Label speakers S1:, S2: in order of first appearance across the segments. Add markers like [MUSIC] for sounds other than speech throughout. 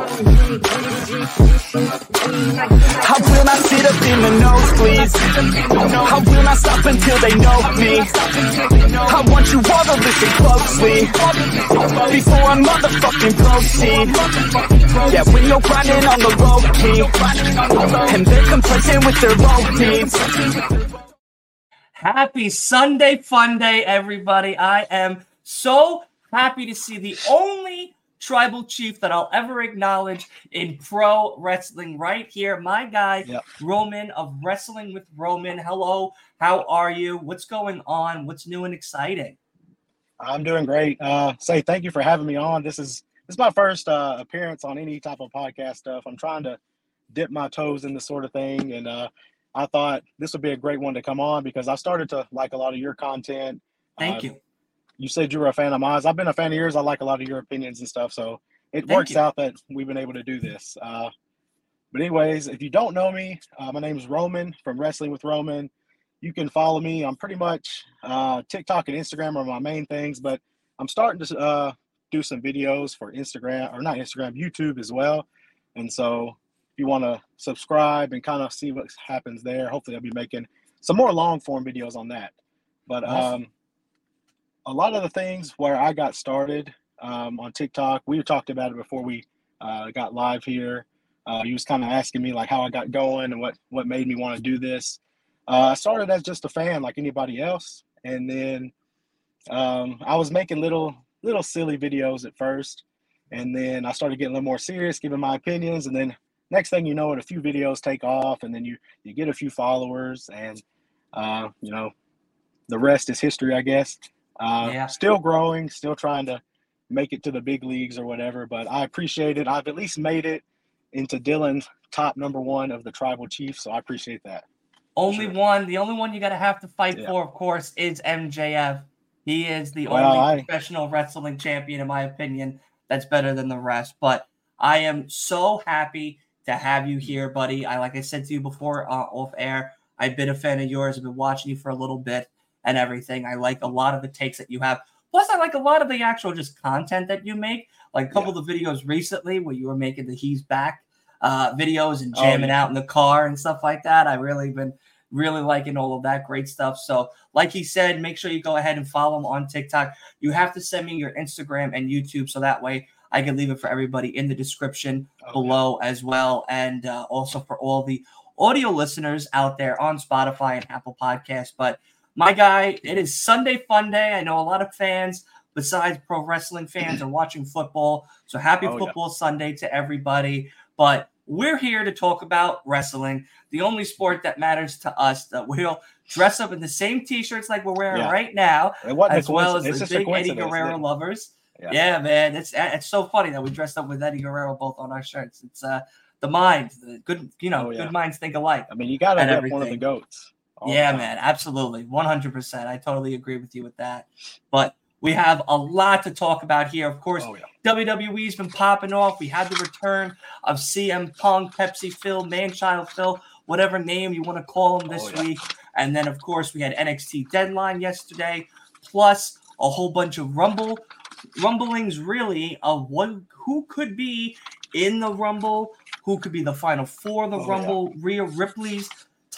S1: I will not sit up in the nosebleeds. I will not stop until they know me. I want you all to listen closely before I motherfucking proceed. Yeah, when you're grinding on the low key, and they're complacent with their low teams.
S2: Happy Sunday Fun Day, everybody. I am so happy to see the only tribal chief that I'll ever acknowledge in pro wrestling right here. My guy, yep. Roman of Wrestling with Roman. Hello, how are you? What's going on? What's new and exciting?
S3: I'm doing great. Uh, say thank you for having me on. This is this is my first uh, appearance on any type of podcast stuff. I'm trying to dip my toes in this sort of thing, and uh, I thought this would be a great one to come on because I started to like a lot of your content.
S2: Thank
S3: uh,
S2: you.
S3: You said you were a fan of mine. I've been a fan of yours. I like a lot of your opinions and stuff. So it Thank works you. out that we've been able to do this. Uh, but anyways, if you don't know me, uh, my name is Roman from Wrestling with Roman. You can follow me. I'm pretty much uh, TikTok and Instagram are my main things, but I'm starting to uh, do some videos for Instagram or not Instagram, YouTube as well. And so if you want to subscribe and kind of see what happens there, hopefully I'll be making some more long form videos on that. But um, a lot of the things where I got started um, on TikTok, we talked about it before we uh, got live here. Uh, he was kind of asking me like how I got going and what what made me want to do this. Uh, I started as just a fan like anybody else, and then um, I was making little little silly videos at first, and then I started getting a little more serious, giving my opinions, and then next thing you know, it a few videos take off, and then you you get a few followers, and uh, you know, the rest is history, I guess. Uh, yeah. Still growing, still trying to make it to the big leagues or whatever, but I appreciate it. I've at least made it into Dylan's top number one of the tribal chiefs, so I appreciate that.
S2: Only sure. one, the only one you got to have to fight yeah. for, of course, is MJF. He is the well, only I, professional wrestling champion, in my opinion, that's better than the rest. But I am so happy to have you here, buddy. I like I said to you before uh, off air, I've been a fan of yours. I've been watching you for a little bit and everything. I like a lot of the takes that you have. Plus, I like a lot of the actual just content that you make. Like a couple yeah. of the videos recently where you were making the "He's Back" uh, videos and oh, jamming oh, yeah. out in the car and stuff like that. I really been really liking all of that great stuff. So, like he said, make sure you go ahead and follow him on TikTok. You have to send me your Instagram and YouTube so that way I can leave it for everybody in the description okay. below as well. And uh, also for all the audio listeners out there on Spotify and Apple Podcasts. But my guy, it is Sunday Fun Day. I know a lot of fans, besides pro wrestling fans, are watching football. So happy oh, Football yeah. Sunday to everybody. But we're here to talk about wrestling, the only sport that matters to us. That we'll dress up in the same t-shirts like we're wearing yeah. right now, as well as the big Eddie Guerrero lovers. Yeah. yeah. man, it's it's so funny that we dressed up with Eddie Guerrero both on our shirts. It's uh the minds, the good, you know, oh, yeah. good minds think alike.
S3: I mean, you got to have one of the goats
S2: yeah, man, absolutely. 100%. I totally agree with you with that. But we have a lot to talk about here. Of course, oh, yeah. WWE's been popping off. We had the return of CM Punk, Pepsi Phil, Manchild Phil, whatever name you want to call him this oh, yeah. week. And then, of course, we had NXT Deadline yesterday, plus a whole bunch of Rumble rumblings, really, of what who could be in the Rumble, who could be the final four of the oh, Rumble, yeah. Rhea Ripley's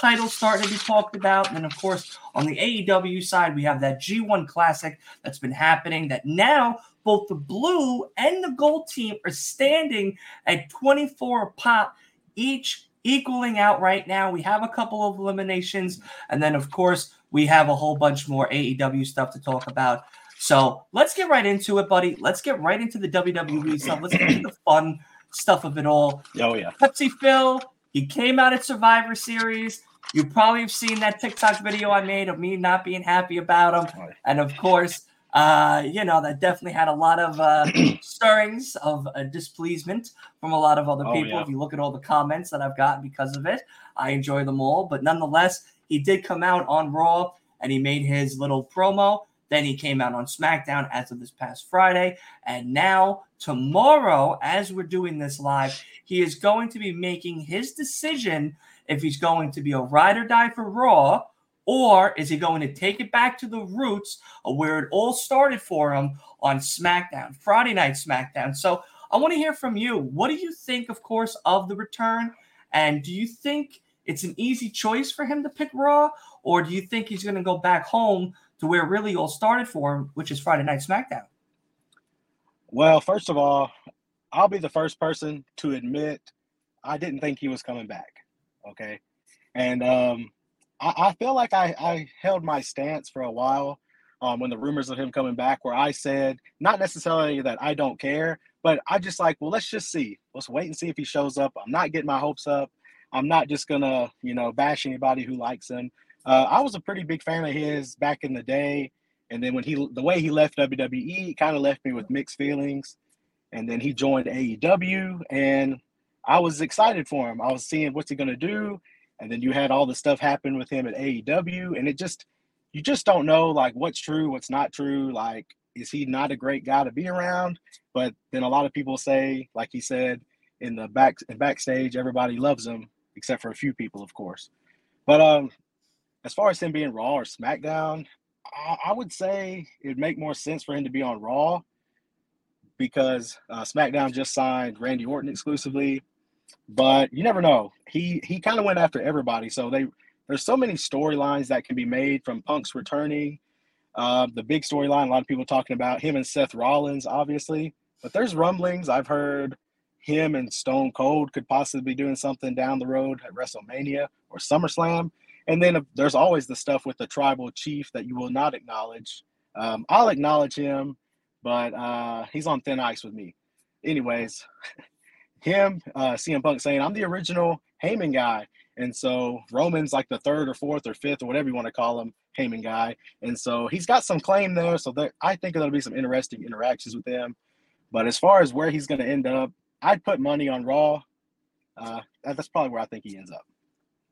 S2: title starting to be talked about. And then, of course, on the AEW side, we have that G1 Classic that's been happening that now both the blue and the gold team are standing at 24 pop each equaling out right now. We have a couple of eliminations. And then, of course, we have a whole bunch more AEW stuff to talk about. So let's get right into it, buddy. Let's get right into the WWE stuff. Let's get into the fun stuff of it all.
S3: Oh, yeah.
S2: Pepsi Phil, he came out at Survivor Series. You probably have seen that TikTok video I made of me not being happy about him. And of course, uh, you know, that definitely had a lot of uh, [CLEARS THROAT] stirrings of uh, displeasement from a lot of other oh, people. Yeah. If you look at all the comments that I've gotten because of it, I enjoy them all. But nonetheless, he did come out on Raw and he made his little promo. Then he came out on SmackDown as of this past Friday. And now, tomorrow, as we're doing this live, he is going to be making his decision if he's going to be a ride or die for Raw, or is he going to take it back to the roots of where it all started for him on SmackDown, Friday Night SmackDown? So I want to hear from you. What do you think, of course, of the return? And do you think it's an easy choice for him to pick Raw, or do you think he's going to go back home to where really all started for him, which is Friday Night SmackDown?
S3: Well, first of all, I'll be the first person to admit I didn't think he was coming back. Okay. And um, I, I, feel like I, I held my stance for a while um, when the rumors of him coming back, where I said, not necessarily that I don't care, but I just like, well, let's just see. Let's wait and see if he shows up. I'm not getting my hopes up. I'm not just gonna, you know, bash anybody who likes him. Uh, I was a pretty big fan of his back in the day, and then when he, the way he left WWE, kind of left me with mixed feelings. And then he joined AEW, and I was excited for him. I was seeing what's he gonna do, and then you had all the stuff happen with him at AEW, and it just, you just don't know like what's true, what's not true. Like, is he not a great guy to be around? But then a lot of people say, like he said in the back in backstage, everybody loves him except for a few people, of course. But um, as far as him being Raw or SmackDown, I, I would say it'd make more sense for him to be on Raw because uh, SmackDown just signed Randy Orton exclusively. But you never know. He he kind of went after everybody, so they there's so many storylines that can be made from Punk's returning. Uh, the big storyline, a lot of people talking about him and Seth Rollins, obviously. But there's rumblings I've heard him and Stone Cold could possibly be doing something down the road at WrestleMania or SummerSlam. And then there's always the stuff with the tribal chief that you will not acknowledge. Um, I'll acknowledge him, but uh, he's on thin ice with me. Anyways, [LAUGHS] him, uh, CM Punk saying, I'm the original Heyman guy. And so Roman's like the third or fourth or fifth or whatever you want to call him, Heyman guy. And so he's got some claim there. So I think there'll be some interesting interactions with him. But as far as where he's going to end up, I'd put money on Raw. Uh, that's probably where I think he ends up.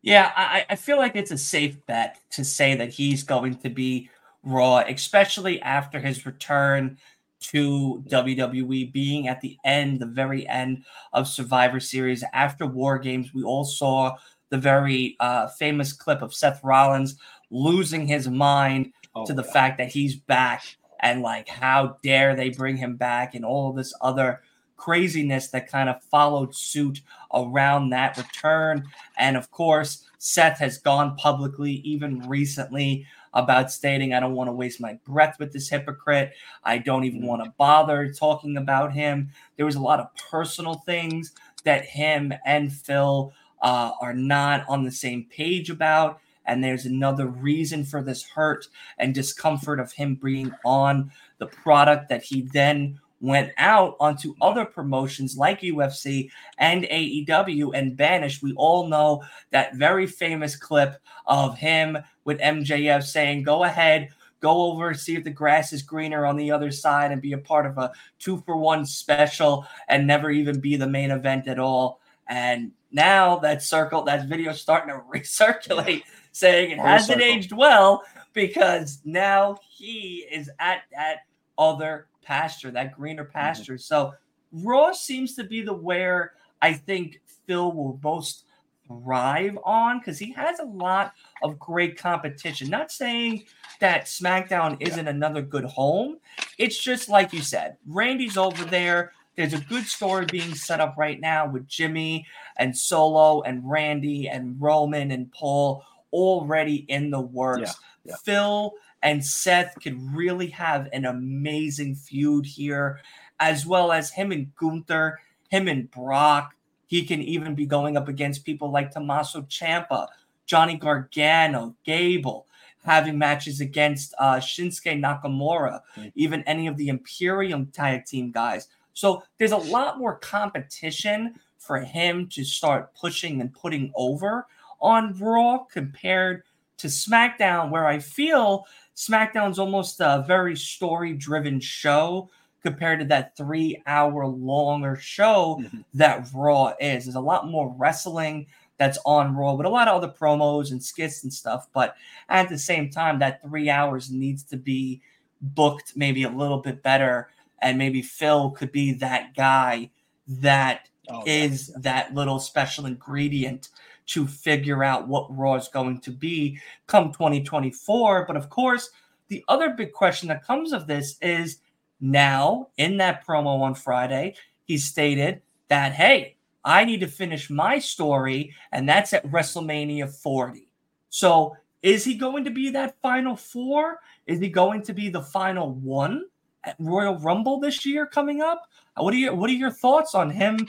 S2: Yeah, I, I feel like it's a safe bet to say that he's going to be Raw, especially after his return to WWE, being at the end, the very end of Survivor Series after War Games. We all saw the very uh, famous clip of Seth Rollins losing his mind oh, to the God. fact that he's back and like how dare they bring him back and all this other craziness that kind of followed suit around that return. And of course, Seth has gone publicly, even recently, about stating, I don't want to waste my breath with this hypocrite. I don't even want to bother talking about him. There was a lot of personal things that him and Phil uh, are not on the same page about. And there's another reason for this hurt and discomfort of him being on the product that he then went out onto other promotions like UFC and AEW and banished. We all know that very famous clip of him with MJF saying, Go ahead, go over see if the grass is greener on the other side and be a part of a two for one special and never even be the main event at all. And now that circle, that video starting to [LAUGHS] recirculate, saying it hasn't aged well because now he is at that other pasture, that greener mm-hmm. pasture. Mm-hmm. So Raw seems to be the where I think Phil will most thrive on because he has a lot of great competition. Not saying that SmackDown isn't yeah. another good home. It's just like you said, Randy's over there. There's a good story being set up right now with Jimmy and Solo and Randy and Roman and Paul already in the works. Yeah. Yeah. Phil and Seth could really have an amazing feud here, as well as him and Gunther, him and Brock. He can even be going up against people like Tommaso Ciampa, Johnny Gargano, Gable, having matches against uh, Shinsuke Nakamura, mm-hmm. even any of the Imperium tag team guys. So there's a lot more competition for him to start pushing and putting over on Raw compared to SmackDown, where I feel SmackDown's almost a very story driven show compared to that three hour longer show mm-hmm. that Raw is. There's a lot more wrestling that's on Raw, but a lot of other promos and skits and stuff. But at the same time, that three hours needs to be booked maybe a little bit better. And maybe Phil could be that guy that oh, is yeah. that little special ingredient to figure out what Raw is going to be come 2024. But of course, the other big question that comes of this is now in that promo on Friday, he stated that, hey, I need to finish my story, and that's at WrestleMania 40. So is he going to be that final four? Is he going to be the final one at Royal Rumble this year coming up? What are your what are your thoughts on him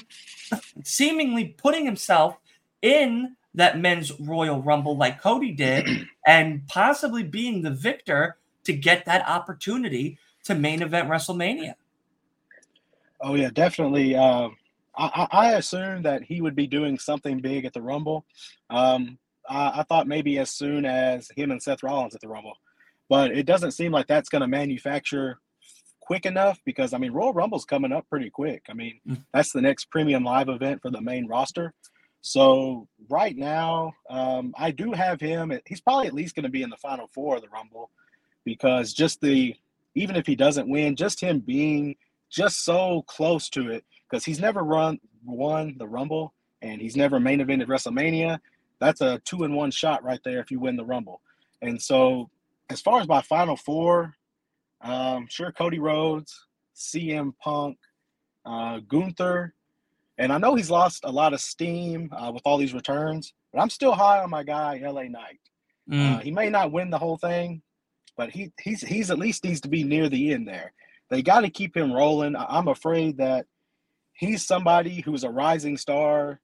S2: seemingly putting himself in that men's Royal Rumble like Cody did [CLEARS THROAT] and possibly being the victor to get that opportunity to main event WrestleMania?
S3: Oh yeah, definitely. Uh, I, I assumed that he would be doing something big at the Rumble. Um, I, I, thought maybe as soon as him and Seth Rollins at the Rumble, but it doesn't seem like that's going to manufacture quick enough because I mean Royal Rumble's coming up pretty quick. I mean mm. that's the next premium live event for the main roster. So right now, um, I do have him. He's probably at least going to be in the final four of the Rumble because just the even if he doesn't win, just him being just so close to it because he's never run won the Rumble and he's never main evented WrestleMania. That's a two in one shot right there if you win the Rumble. And so, as far as my final four, um, sure Cody Rhodes, CM Punk, uh, Gunther, and I know he's lost a lot of steam uh, with all these returns, but I'm still high on my guy LA Knight. Mm. Uh, he may not win the whole thing, but he he's he's at least needs to be near the end there. They got to keep him rolling. I'm afraid that he's somebody who's a rising star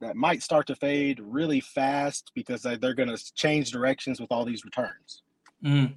S3: that might start to fade really fast because they're going to change directions with all these returns.
S2: Mm.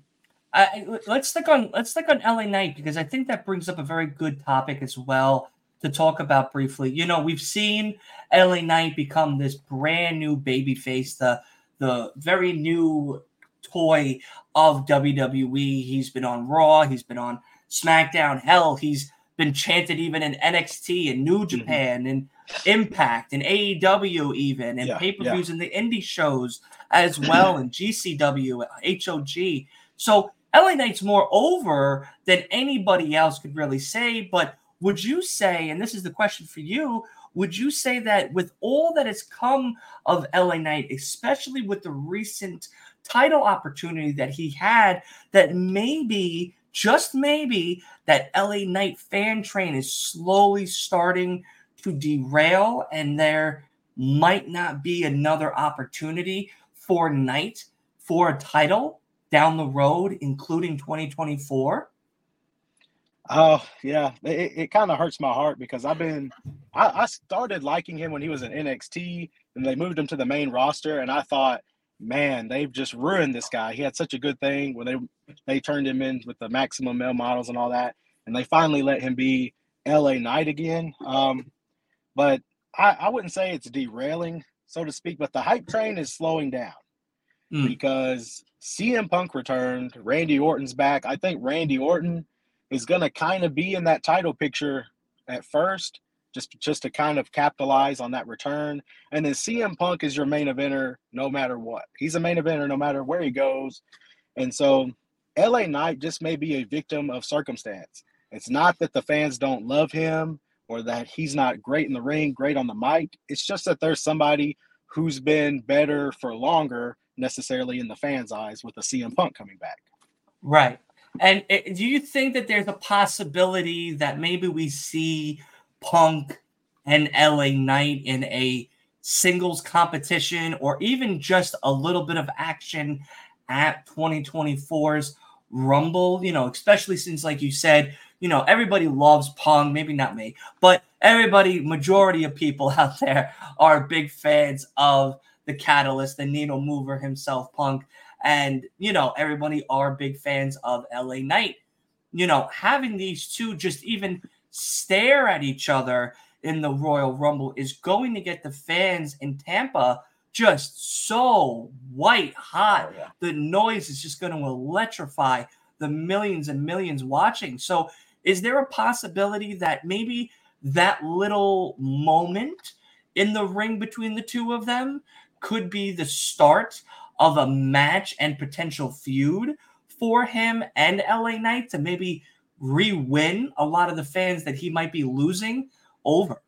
S2: Uh, let's stick on let's stick on LA Knight because I think that brings up a very good topic as well to talk about briefly. You know, we've seen LA Knight become this brand new baby face, the the very new toy of WWE. He's been on Raw, he's been on SmackDown. Hell, he's been chanted even in NXT and New mm-hmm. Japan mm-hmm. and Impact and AEW even and yeah, pay-per-views yeah. and the indie shows as well and GCW, HOG. So LA Knight's more over than anybody else could really say. But would you say, and this is the question for you, would you say that with all that has come of LA Knight, especially with the recent title opportunity that he had, that maybe, just maybe, that LA Knight fan train is slowly starting to derail and there might not be another opportunity for Knight for a title down the road, including 2024?
S3: Oh yeah, it, it kind of hurts my heart because I've been I, I, started liking him when he was in NXT and they moved him to the main roster and I thought, man, they've just ruined this guy. He had such a good thing when they they turned him in with the maximum male models and all that, and they finally let him be LA Knight again. Um, but I, I wouldn't say it's derailing, so to speak, but the hype train is slowing down mm. because CM Punk returned, Randy Orton's back. I think Randy Orton is going to kind of be in that title picture at first, just just to kind of capitalize on that return. And then CM Punk is your main eventer no matter what. He's a main eventer no matter where he goes. And so LA Knight just may be a victim of circumstance. It's not that the fans don't love him or that he's not great in the ring, great on the mic. It's just that there's somebody who's been better for longer necessarily in the fans' eyes with the CM Punk coming back.
S2: Right. And it, do you think that there's a possibility that maybe we see Punk and LA Knight in a singles competition or even just a little bit of action at 2024's Rumble? You know, especially since, like you said, you know, everybody loves Punk, maybe not me, but everybody, majority of people [LAUGHS] out there are big fans of the catalyst, the needle mover himself, Punk. And, you know, everybody are big fans of LA Knight. You know, having these two just even stare at each other in the Royal Rumble is going to get the fans in Tampa just so white hot. Oh, yeah. The noise is just going to electrify the millions and millions watching. So, is there a possibility that maybe that little moment in the ring between the two of them could be the start of a match and potential feud for him and LA Knight to maybe re-win a lot of the fans that he might be losing over?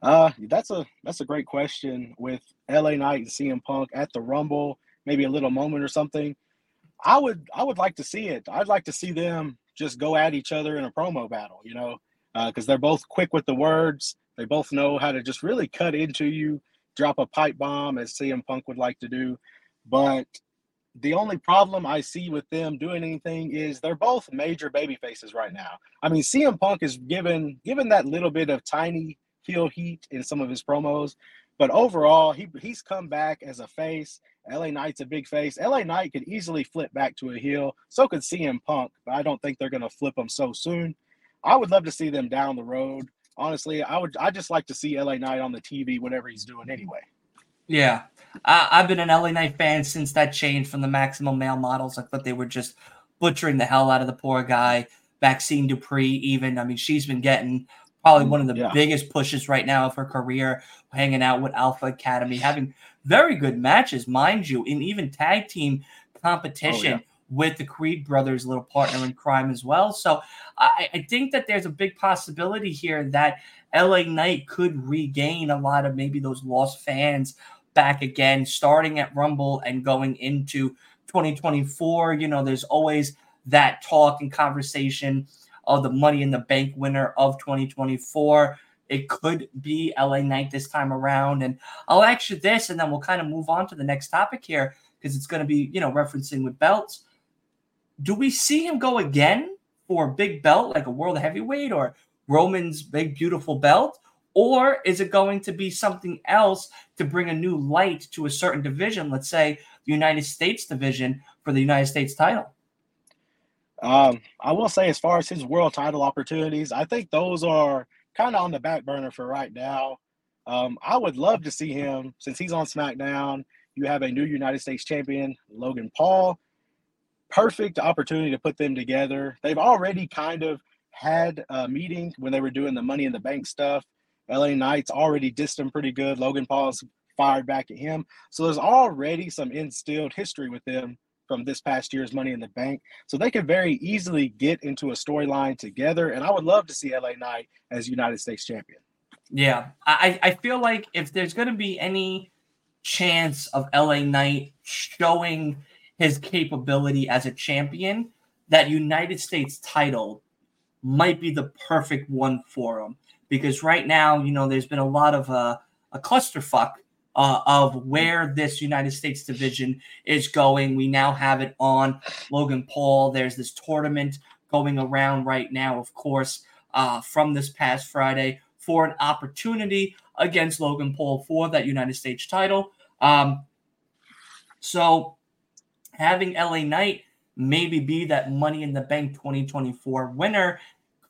S3: Uh, that's a that's a great question with LA Knight and CM Punk at the Rumble, maybe a little moment or something. I would I would like to see it. I'd like to see them just go at each other in a promo battle. You know, because uh, they're both quick with the words. They both know how to just really cut into you, drop a pipe bomb, as CM Punk would like to do. But the only problem I see with them doing anything is they're both major baby faces right now. I mean, CM Punk is given given that little bit of tiny heel heat in some of his promos, but overall, he he's come back as a face. LA Knight's a big face. LA Knight could easily flip back to a heel. So could CM Punk, but I don't think they're going to flip him so soon. I would love to see them down the road. Honestly, I would. I just like to see LA Knight on the TV, whatever he's doing anyway.
S2: Yeah, I, have been an LA Knight fan since that change from the Maximum Male models. I thought they were just butchering the hell out of the poor guy. Maxxine Dupri, even. I mean, she's been getting probably one of the yeah. biggest pushes right now of her career, hanging out with Alpha Academy, having very good matches, mind you, in even tag team competition. Oh, yeah with the Creed brothers, little partner in crime as well. So I, I, think that there's a big possibility here that LA Knight could regain a lot of maybe those lost fans back again, starting at Rumble and going into 2024. You know, there's always that talk and conversation of the Money in the Bank winner of 2024. It could be LA Knight this time around. And I'll you this, and then we'll kind of move on to the next topic here because it's going to be, you know, referencing with belts do we see him go again for a big belt like a world heavyweight or Roman's big beautiful belt? Or is it going to be something else to bring a new light to a certain division, let's say the United States division for the United States title?
S3: Um, I will say, as far as his world title opportunities, I think those are kind of on the back burner for right now. Um, I would love to see him since he's on SmackDown. You have a new United States champion, Logan Paul perfect opportunity to put them together. They've already kind of had uh, a meeting when they were doing the Money in the Bank stuff. LA Knight's already dissed him pretty good. Logan Paul's fired back at him. So there's already some instilled history with them from this past year's Money in the Bank. So they could very easily get into a storyline together. And I would love to see LA Knight as United States champion.
S2: Yeah. I, I feel like if there's going to be any chance of LA Knight showing his capability as a champion, that United States title might be the perfect one for him. Because right now, you know, there's been a lot of uh, a clusterfuck uh, of where this United States division is going. We now have it on Logan Paul. There's this tournament going around right now, of course, uh, from this past Friday for an opportunity against Logan Paul for that United States title. Um, so having LA Knight maybe be that Money in the Bank 2024 winner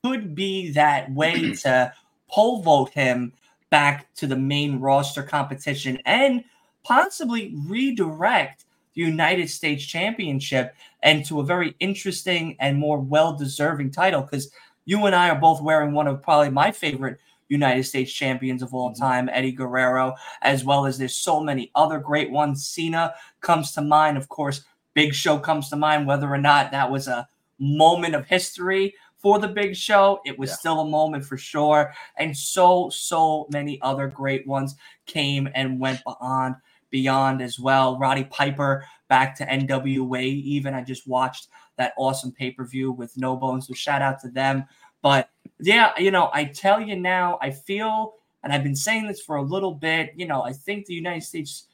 S2: could be that way [CLEARS THROAT] to pole vote him back to the main roster competition and possibly redirect the United States Championship and to a very interesting and more well deserving title because you and I are both wearing one of probably my favorite United States champions of all mm-hmm. time, Eddie Guerrero, as well as there's so many other great ones. Cena comes to mind, of course. Big Show comes to mind, whether or not that was a moment of history for the Big Show. It was yeah. still a moment for sure. And so, so many other great ones came and went beyond beyond as well. Roddy Piper back to NWA. Even I just watched that awesome pay per view with No Bones. So shout out to them. But yeah, you know, I tell you now, I feel, and I've been saying this for a little bit. You know, I think the United States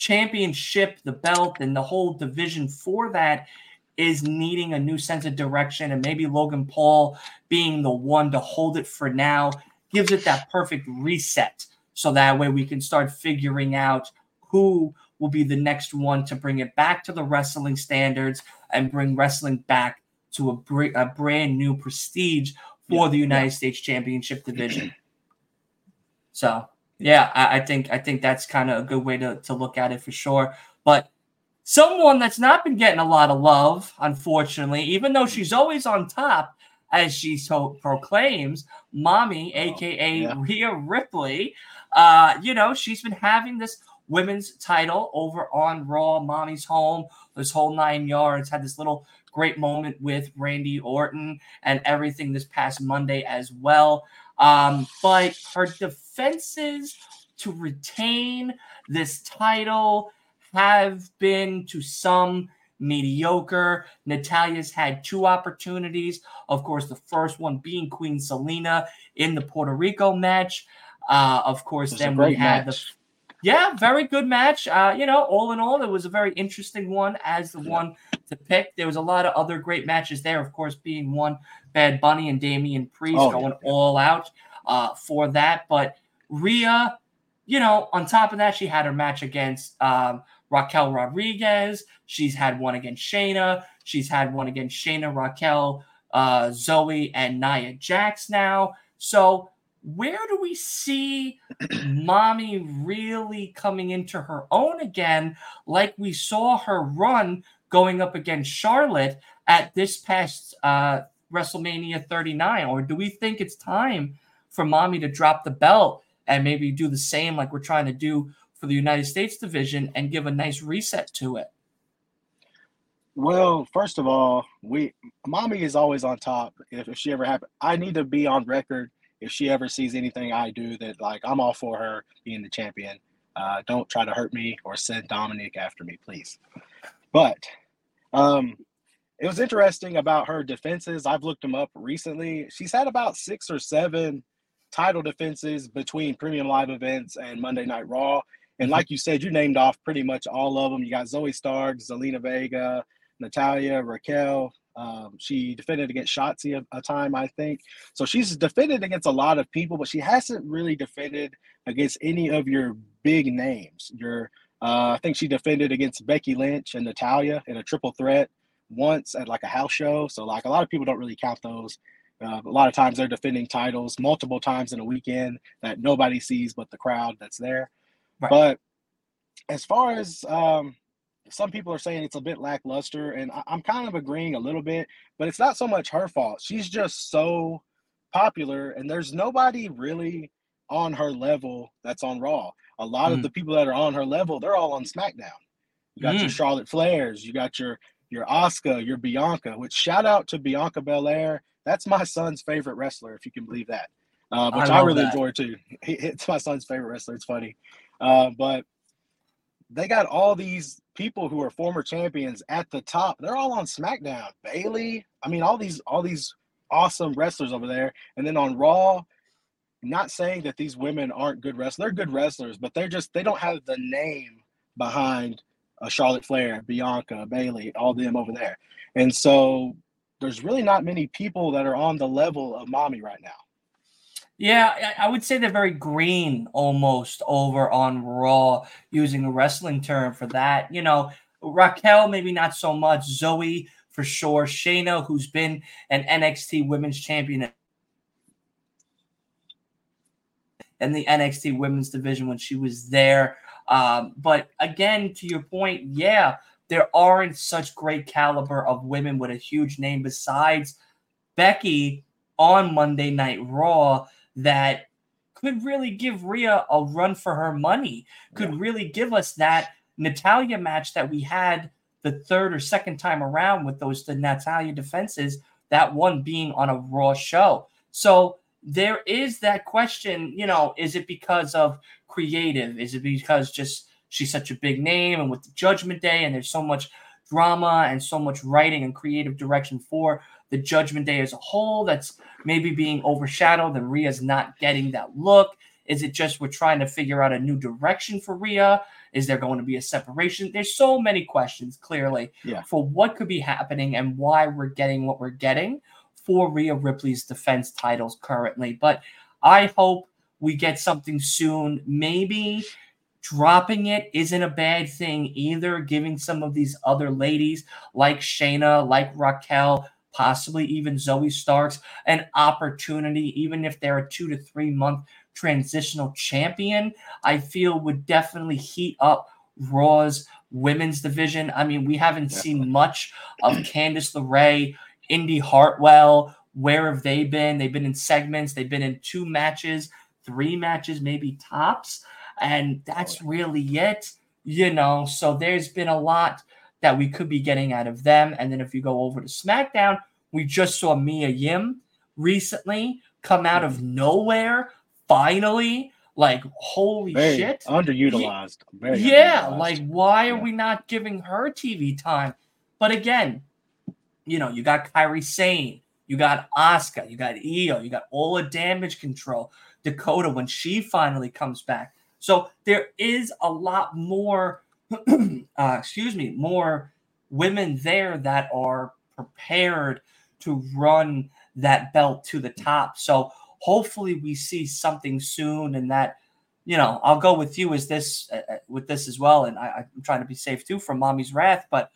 S2: championship, the belt, and the whole division for that is needing a new sense of direction. And maybe Logan Paul being the one to hold it for now gives it that perfect reset. So that way we can start figuring out who will be the next one to bring it back to the wrestling standards and bring wrestling back to a, br- a brand new prestige for yeah, the United yeah. States Championship division. So yeah, I, I think I think that's kind of a good way to, to look at it for sure. But someone that's not been getting a lot of love, unfortunately, even though she's always on top, as she so proclaims, mommy, oh, aka yeah. Rhea Ripley. Uh, you know, she's been having this women's title over on Raw, Mommy's Home, this whole nine yards, had this little great moment with Randy Orton and everything this past Monday as well. Um, but her defenses to retain this title have been to some mediocre. Natalya's had two opportunities. Of course, the first one being Queen Zelina in the Puerto Rico match. Uh, of course, then we had match. the yeah, very good match. Uh, you know, all in all, it was a very interesting one as the yeah. one to pick. There was a lot of other great matches there, of course, being one Bad Bunny and Damian Priest oh, going yeah. all out uh, for that. But Rhea, you know, on top of that, she had her match against um, Raquel Rodriguez. She's had one against Shayna. She's had one against Shayna, Raquel, uh, Zoey, and Nia Jax now. So where do we see [CLEARS THROAT] mommy really coming into her own again, like we saw her run going up against Charlotte at this past uh, WrestleMania 39? Or do we think it's time for mommy to drop the belt and maybe do the same like we're trying to do for the United States division and give a nice reset to it?
S3: Well, first of all, we mommy is always on top. If, if she ever happens, I need to be on record if she ever sees anything I do that like I'm all for her being the champion. Uh, don't try to hurt me or send Dominic after me, please. But um, it was interesting about her defenses. I've looked them up recently. She's had about six or seven title defenses between premium live events and Monday Night Raw. And mm-hmm. like you said, you named off pretty much all of them. You got Zoey Stark, Zelina Vega, Natalya, Raquel, um, she defended against Shotzi a, a, time, I think. So she's defended against a lot of people, but she hasn't really defended against any of your big names. Your, uh, I think she defended against Becky Lynch and Natalya in a triple threat once at like a house show. So like a lot of people don't really count those. Uh, a lot of times they're defending titles multiple times in a weekend that nobody sees but the crowd that's there. Right. But as far as um, some people are saying it's a bit lackluster, and I, am kind of agreeing a little bit, but it's not so much her fault. She's just so popular, and there's nobody really on her level that's on Raw. A lot mm. of the people that are on her level, they're all on SmackDown. You got mm. your Charlotte Flairs, you got your your Asuka, your Bianca. Which shout out to Bianca Belair. That's my son's favorite wrestler, if you can believe that. Uh, which I, I really that. enjoy too. [LAUGHS] It's my son's favorite wrestler. It's funny, uh, but they got all these people who are former champions at the top. They're all on SmackDown. Bayley. I mean, all these all these awesome wrestlers over there. And then on Raw, not saying that these women aren't good wrestlers. They're good wrestlers, but they're just they don't have the name behind a Charlotte Flair, Bianca, Bayley, all them over there. And so there's really not many people that are on the level of mommy right now.
S2: Yeah, I would say they're very green almost over on Raw, using a wrestling term for that. You know, Raquel, maybe not so much. Zoey, for sure. Shayna, who's been an NXT Women's Champion in the NXT Women's Division when she was there. Um, but again, to your point, yeah, there aren't such great caliber of women with a huge name besides Becky on Monday Night Raw that could really give Rhea a run for her money, could yeah. really give us that Natalya match that we had the third or second time around with those the Natalya defenses, that one being on a Raw show. So there is that question, you know, is it because of creative? Is it because just she's such a big name and with the Judgment Day and there's so much drama and so much writing and creative direction for the Judgment Day as a whole that's maybe being overshadowed and Rhea's not getting that look? Is it just we're trying to figure out a new direction for Rhea? Is there going to be a separation? There's so many questions clearly yeah. for what could be happening and why we're getting what we're getting for Rhea Ripley's defense titles currently. But I hope we get something soon. Maybe dropping it isn't a bad thing either, giving some of these other ladies like Shayna, like Raquel, possibly even Zoey Starks, an opportunity, even if they're a two to three month transitional champion, I feel would definitely heat up Raw's women's division. I mean, we haven't seen much of [CLEARS THROAT] Candice LeRae, Indi Hartwell. Where have they been? They've been in segments, they've been in two matches, three matches, maybe tops. And oh, that's really it, you know. So there's been a lot that we could be getting out of them. And then if you go over to SmackDown, we just saw Mia Yim recently come out of mm-hmm. nowhere, finally. Like, holy
S3: Very
S2: shit.
S3: Underutilized.
S2: Very yeah, underutilized. like, why are yeah. we not giving her TV time? But again, you know, you got Kairi Sane, you got Asuka, you got Io, you got all the damage control, Dakota when she finally comes back. So there is a lot more, [CLEARS THROAT] uh, excuse me, more women there that are prepared to run that belt to the top. So hopefully we see something soon and that you know i'll go with you as this uh, uh with this as well. And I, am trying to be safe too from mommy's wrath but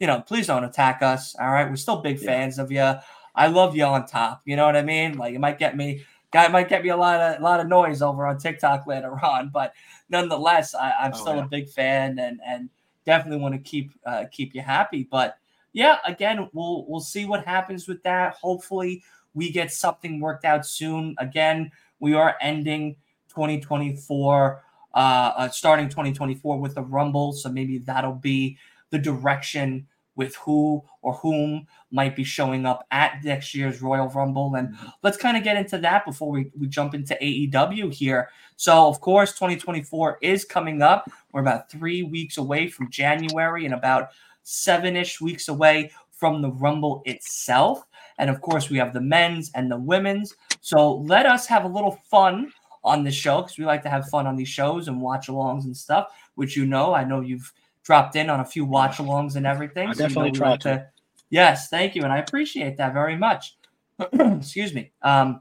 S2: you know please don't attack us. All right. We're still big fans of you i love you on top. You know what i mean? Like it might get me guy might get me a lot of a lot of noise over on tiktok later [LAUGHS] on but nonetheless I, am oh, still yeah. a big fan and and definitely want to keep uh, keep you happy but yeah again we'll we'll see what happens with that hopefully we get something worked out soon. Again, we are ending 2024, uh, uh, starting 2024 with the Rumble. So maybe that'll be the direction with who or whom might be showing up at next year's Royal Rumble. And let's kind of get into that before we, we jump into AEW here. So, of course, 2024 is coming up. We're about three weeks away from January and about seven ish weeks away from the Rumble itself. And of course, we have the men's and the women's. So let us have a little fun on the show because we like to have fun on these shows and watch alongs and stuff, which you know, I know you've dropped in on a few watch alongs and everything.
S3: I so definitely
S2: you
S3: know, try to. to.
S2: Yes, thank you. And I appreciate that very much. [CLEARS THROAT] Excuse me. Um,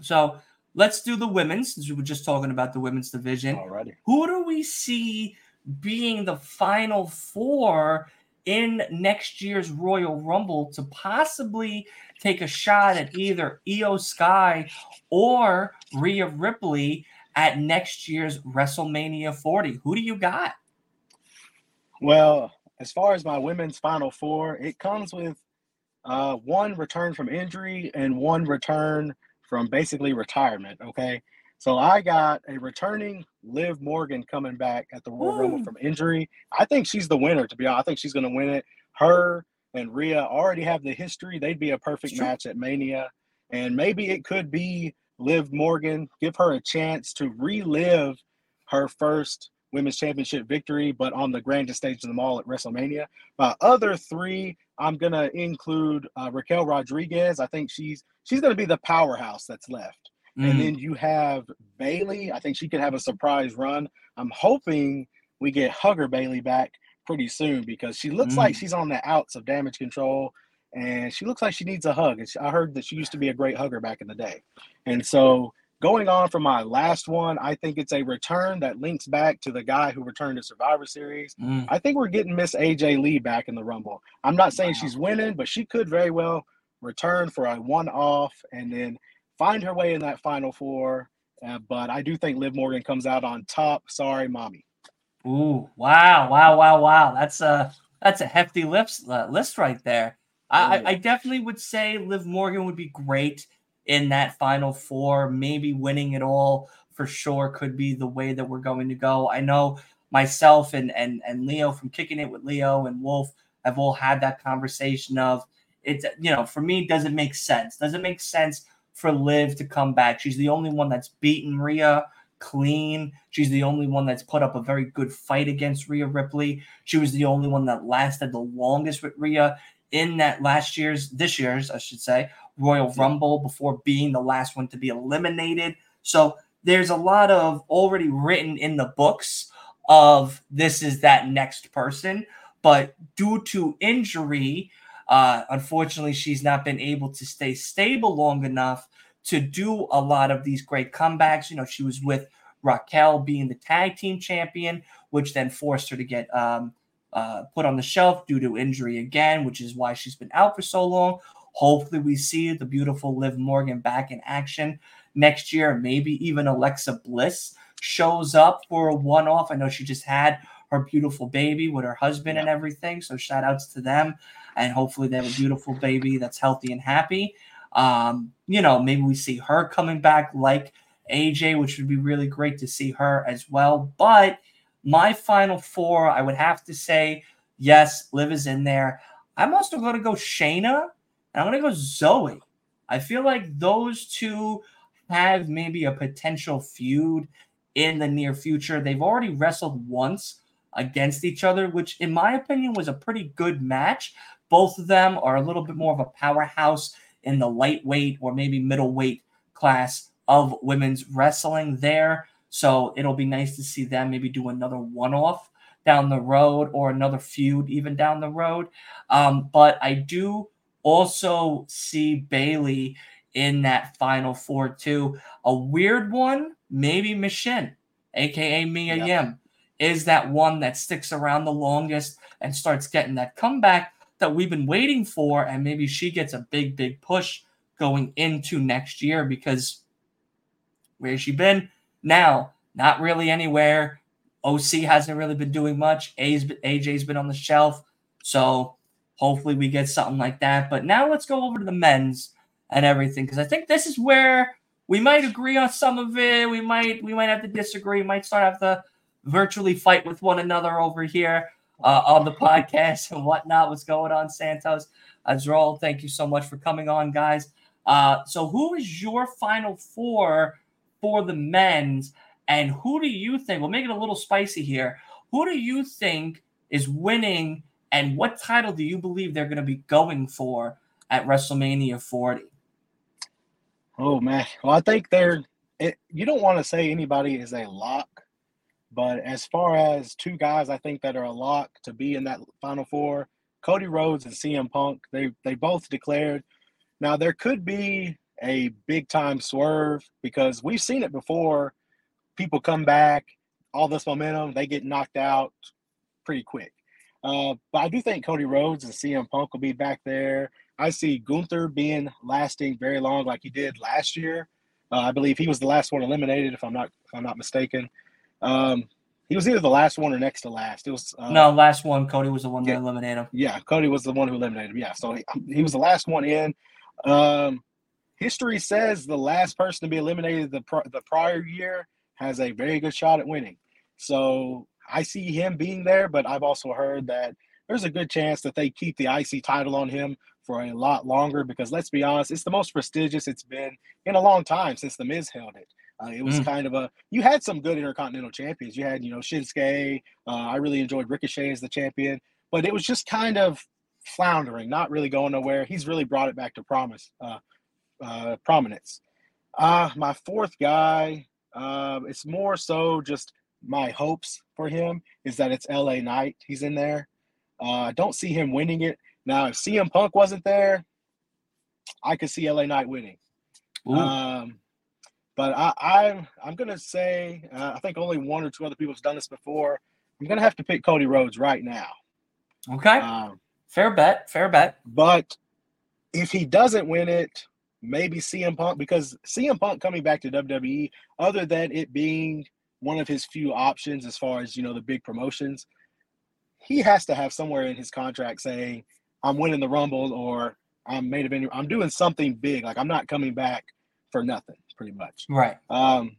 S2: so let's do the women's since we were just talking about the women's division.
S3: Alrighty.
S2: Who do we see being the final four in next year's Royal Rumble to possibly take a shot at either Io Sky or Rhea Ripley at next year's WrestleMania 40. Who do you got?
S3: Well, as far as my women's final four, it comes with uh, one return from injury and one return from basically retirement. Okay. So I got a returning Liv Morgan coming back at the Royal Rumble from injury. I think she's the winner, to be honest. I think she's going to win it. Her and Rhea already have the history. They'd be a perfect match at Mania. And maybe it could be Liv Morgan. Give her a chance to relive her first women's championship victory, but on the grandest stage of them all at WrestleMania. My other three, I'm gonna include uh, Raquel Rodriguez. I think she's she's gonna be the powerhouse that's left. Mm. And then you have Bayley. I think she could have a surprise run. I'm hoping we get Hugger Bayley back pretty soon because she looks mm. like she's on the outs of damage control and she looks like she needs a hug. I heard that she used to be a great hugger back in the day. And so going on from my last one, I think it's a return that links back to the guy who returned to Survivor Series. Mm. I think we're getting Miss AJ Lee back in the Rumble. I'm not saying wow. she's winning, but she could very well return for a one off and then find her way in that final four. Uh, but I do think Liv Morgan comes out on top. Sorry, mommy.
S2: Ooh, wow, wow, wow, wow. That's a that's a hefty list uh, list right there. I, I definitely would say Liv Morgan would be great in that final four. Maybe winning it all for sure could be the way that we're going to go. I know myself and and and Leo from kicking it with Leo and Wolf have all had that conversation of it. You know, for me, does it make sense? Does it make sense for Liv to come back. She's the only one that's beaten Rhea clean. She's the only one that's put up a very good fight against Rhea Ripley. She was the only one that lasted the longest with Rhea in that last year's, this year's, I should say, Royal Rumble before being the last one to be eliminated. So there's a lot of already written in the books of this is that next person. But due to injury, uh, unfortunately, she's not been able to stay stable long enough to do a lot of these great comebacks. You know, she was with Raquel being the tag team champion, which then forced her to get um, uh, put on the shelf due to injury again, which is why she's been out for so long. Hopefully, we see the beautiful Liv Morgan back in action next year. Maybe even Alexa Bliss shows up for a one off. I know she just had her beautiful baby with her husband yeah. and everything. So, shout outs to them and hopefully they have a beautiful baby that's healthy and happy. Um, you know, maybe we see her coming back like AJ, which would be really great to see her as well. But my final four, I would have to say, yes, Liv is in there. I'm also going to go Shayna and I'm going to go Zoey. I feel like those two have maybe a potential feud in the near future. They've already wrestled once against each other, which in my opinion was a pretty good match. Both of them are a little bit more of a powerhouse in the lightweight or maybe middleweight class of women's wrestling there. So it'll be nice to see them maybe do another one off down the road or another feud even down the road. Um, but I do also see Bayley in that final four too. A weird one, maybe Michin, aka Mia yep. Yim, is that one that sticks around the longest and starts getting that comeback that we've been waiting for, and maybe she gets a big, big push going into next year because where's she been? Now, not really anywhere. OC hasn't really been doing much. A's, AJ's been on the shelf. So hopefully we get something like that. But now let's go over to the men's and everything because I think this is where we might agree on some of it. We might we might have to disagree. We might start have to virtually fight with one another over here uh, on the podcast and whatnot. What's going on, Santos? Azrael, thank you so much for coming on, guys. Uh, so, who is your final four for the men's? And who do you think? We'll make it a little spicy here. Who do you think is winning, and what title do you believe they're going to be going for at WrestleMania 40?
S3: Oh man, well I think they're. It, you don't want to say anybody is a lock, but as far as two guys, I think that are a lock to be in that Final Four, Cody Rhodes and CM Punk. They they both declared. Now there could be a big time swerve because we've seen it before people come back, all this momentum, they get knocked out pretty quick. Uh, but I do think Cody Rhodes and CM Punk will be back there. I see Gunther being lasting very long, like he did last year. Uh, I believe he was the last one eliminated, if I'm not if I'm not mistaken. Um, he was either the last one or next to last. It was
S2: uh, no last one. Cody was the one yeah, that eliminated him.
S3: Yeah, Cody was the one who eliminated him. Yeah, so he, he was the last one in. Um, history says the last person to be eliminated the the prior year has a very good shot at winning. So I see him being there, but I've also heard that there's a good chance that they keep the IC title on him for a lot longer because let's be honest, it's the most prestigious it's been in a long time since The Miz held it. Uh, it was mm. kind of a you had some good intercontinental champions. You had you know Shinsuke. Uh, I really enjoyed Ricochet as the champion, but it was just kind of floundering, not really going nowhere. He's really brought it back to promise, uh, uh prominence. Uh, my fourth guy, um, it's more so just my hopes for him is that it's LA Knight. He's in there. Uh, I uh, don't see him winning it. Now, if CM Punk wasn't there, I could see LA Knight winning. Um, but I, I'm I'm gonna say uh, I think only one or two other people have done this before. I'm gonna have to pick Cody Rhodes right now.
S2: Okay. Um, fair bet. Fair bet.
S3: But if he doesn't win it, maybe CM Punk because CM Punk coming back to WWE, other than it being one of his few options as far as you know the big promotions, he has to have somewhere in his contract saying, "I'm winning the Rumble" or "I'm made of any I'm doing something big. Like I'm not coming back for nothing." Pretty much.
S2: Right.
S3: Um,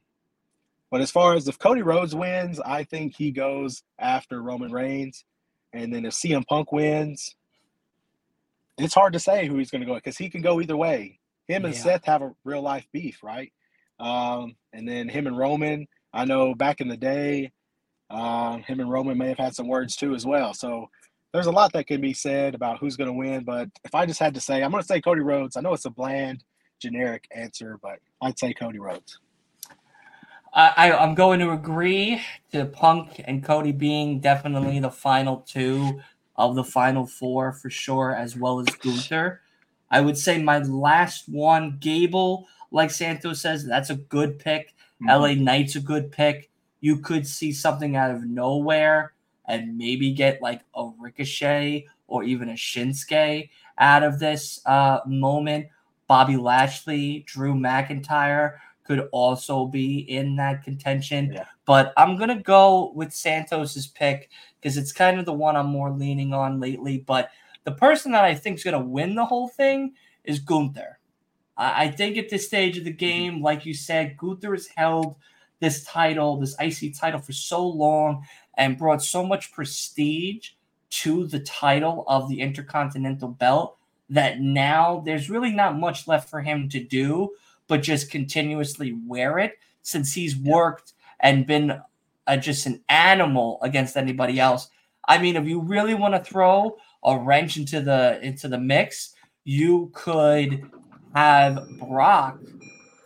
S3: but as far as if Cody Rhodes wins, I think he goes after Roman Reigns, and then if CM Punk wins, it's hard to say who he's going to go because he can go either way him and yeah. Seth have a real life beef, right? Um, and then him and Roman, I know back in the day, um, him and Roman may have had some words too as well. So there's a lot that can be said about who's going to win. But if I just had to say, I'm going to say Cody Rhodes. I know it's a bland, generic answer, but I'd say Cody Rhodes.
S2: I, I'm going to agree to Punk and Cody being definitely the final two of the final four for sure, as well as Gunther. I would say my last one, Gable, like Santos says, that's a good pick. Mm-hmm. LA Knight's a good pick. You could see something out of nowhere and maybe get like a Ricochet or even a Shinsuke out of this uh, moment. Bobby Lashley, Drew McIntyre could also be in that contention. Yeah. But I'm going to go with Santos's pick because it's kind of the one I'm more leaning on lately. But the person that I think is going to win the whole thing is Gunther. I think at this stage of the mm-hmm. game, like you said, Gunther has held this title, this IC title, for so long and brought so much prestige to the title of the Intercontinental Belt that now there's really not much left for him to do but just continuously wear it since he's worked and been a, just an animal against anybody else. I mean, if you really want to throw a wrench into the into the mix, you could have Brock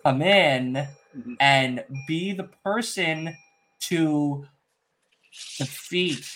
S2: come in mm-hmm. and be the person to defeat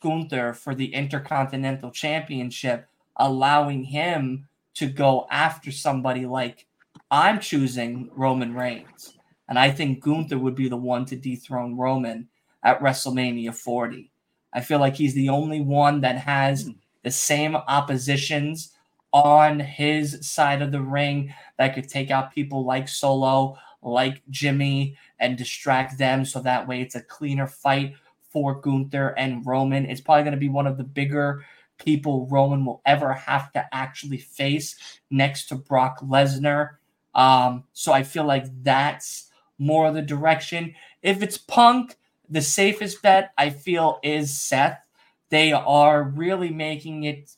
S2: Gunther for the Intercontinental Championship, allowing him to go after somebody like I'm choosing Roman Reigns. And I think Gunther would be the one to dethrone Roman at WrestleMania 40. I feel like he's the only one that has hmm. the same oppositions on his side of the ring that could take out people like Solo, like Jimmy, and distract them. So that way it's a cleaner fight for Gunther and Roman. It's probably going to be one of the bigger people Roman will ever have to actually face next to Brock Lesnar. Um, so I feel like that's more of the direction. If it's Punk, the safest bet I feel is Seth. They are really making it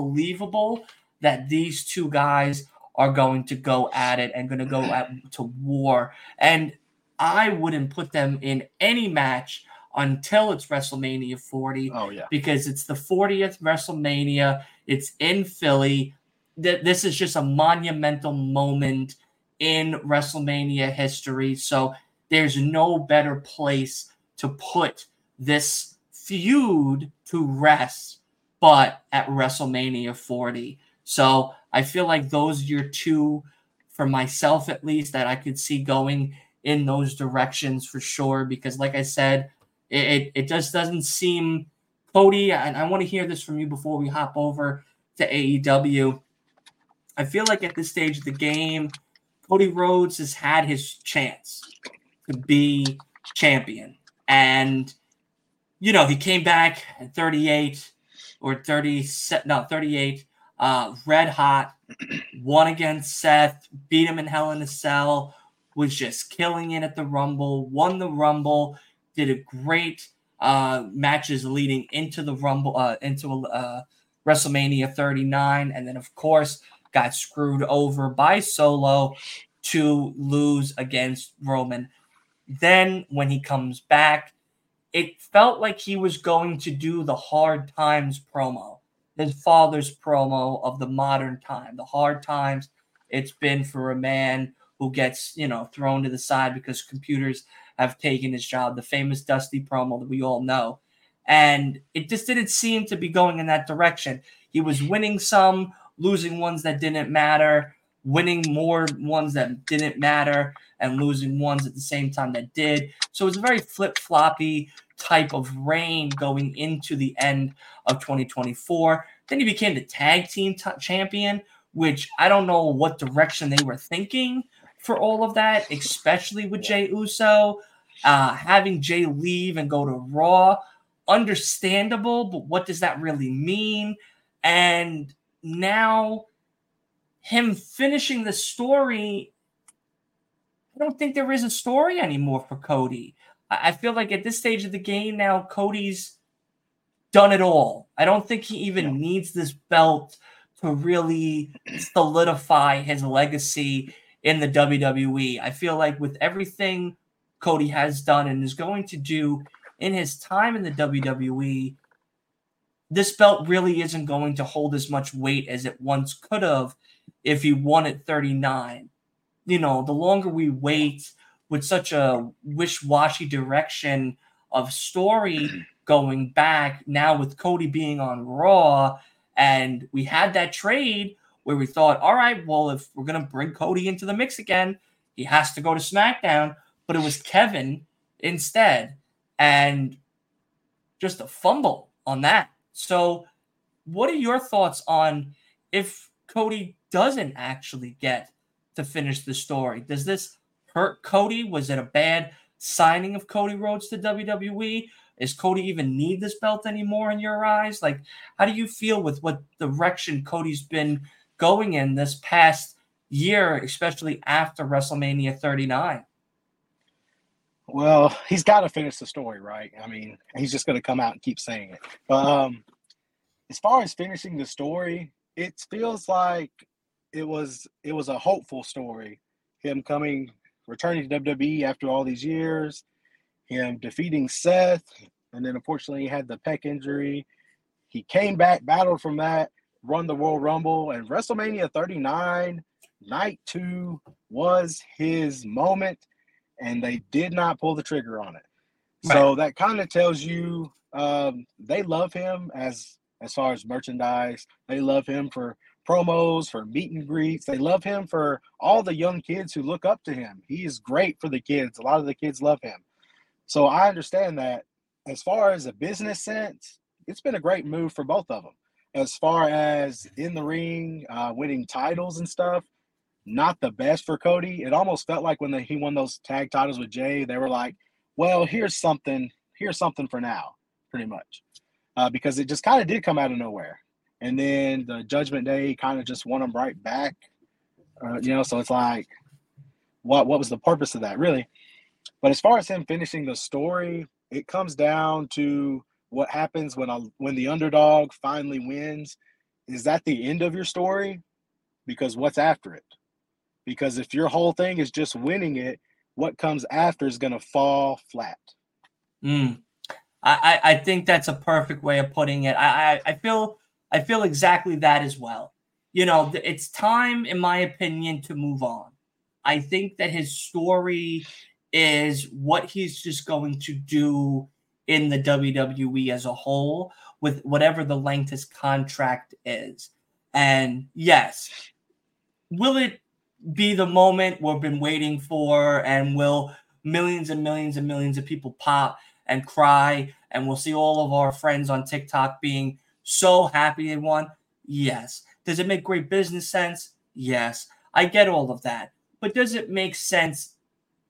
S2: believable that these two guys are going to go at it and going to go at to war. And I wouldn't put them in any match until it's WrestleMania 40.
S3: Oh yeah,
S2: because it's the 40th WrestleMania. It's in Philly. This is just a monumental moment in WrestleMania history. So there's no better place to put this feud to rest but at WrestleMania 40. So I feel like those are your two, for myself at least, that I could see going in those directions for sure. Because, like I said, it, it just doesn't seem Cody, and I want to hear this from you before we hop over to AEW. I feel like at this stage of the game, Cody Rhodes has had his chance to be champion. And, you know, he came back at 38 or 30, no, 38, uh, red hot, won against Seth, beat him in Hell in a Cell, was just killing it at the Rumble, won the Rumble, did a great uh, matches leading into the Rumble, uh, into uh, WrestleMania 39, and then of course got screwed over by Solo to lose against Roman. Then when he comes back, it felt like he was going to do the hard times promo, his father's promo of the modern time, the hard times it's been for a man who gets, you know, thrown to the side because computers have taken his job, the famous Dusty promo that we all know. And it just didn't seem to be going in that direction. He was winning some, losing ones that didn't matter, winning more ones that didn't matter, and losing ones at the same time that did. So it was a very flip floppy type of reign going into the end of 2024. Then he became the tag team t- champion, which I don't know what direction they were thinking for all of that, especially with Jey Uso. Uh, having Jey leave and go to Raw, understandable, but what does that really mean? And now him finishing the story, I don't think there is a story anymore for Cody. I feel like at this stage of the game now, Cody's done it all. I don't think he even yeah. needs this belt to really solidify his legacy in the WWE. I feel like with everything Cody has done and is going to do in his time in the WWE, this belt really isn't going to hold as much weight as it once could have if he won at 39. You know, the longer we wait, with such a wish-washy direction of story [CLEARS THROAT] going back now with Cody being on Raw and we had that trade where we thought all right well if we're going to bring Cody into the mix again he has to go to SmackDown but it was Kevin instead and just a fumble on that. So what are your thoughts on if Cody doesn't actually get to finish the story? Does this hurt Cody? Was it a bad signing of Cody Rhodes to WWE? Is Cody even need this belt anymore in your eyes? Like, how do you feel with what direction Cody's been going in this past year, especially after WrestleMania 39?
S3: Well, he's got to finish the story, right? I mean, he's just going to come out and keep saying it. But um, as far as finishing the story, it feels like it was it was a hopeful story. Him coming returning to WWE after all these years, him defeating Seth, and then unfortunately he had the pec injury. He came back, battled from that, won the World Rumble, and WrestleMania 39, night two, was his moment, and they did not pull the trigger on it. Right. So that kind of tells you um, they love him as as far as merchandise. They love him for promos, for meet and greets. They love him for all the young kids who look up to him. He is great for the kids. A lot of the kids love him. So I understand that as far as a business sense, it's been a great move for both of them. As far as in the ring, uh, winning titles and stuff, not the best for Cody. It almost felt like when the, he won those tag titles with Jey, they were like, "Well, here's something. Here's something for now," pretty much, uh, because it just kind of did come out of nowhere. And then the Judgment Day kind of just won them right back, uh, you know. So it's like, what what was the purpose of that, really? But as far as him finishing the story, it comes down to what happens when a, when the underdog finally wins. Is that the end of your story? Because what's after it? Because if your whole thing is just winning it, what comes after is going to fall flat.
S2: Mm. I, I think that's a perfect way of putting it. I, I, I feel I feel exactly that as well. You know, it's time, in my opinion, to move on. I think that his story is what he's just going to do in the WWE as a whole with whatever the length his contract is. And yes, will it be the moment we've been waiting for? And will millions and millions and millions of people pop and cry? And we'll see all of our friends on TikTok being so happy they won? Yes. Does it make great business sense? Yes. I get all of that. But does it make sense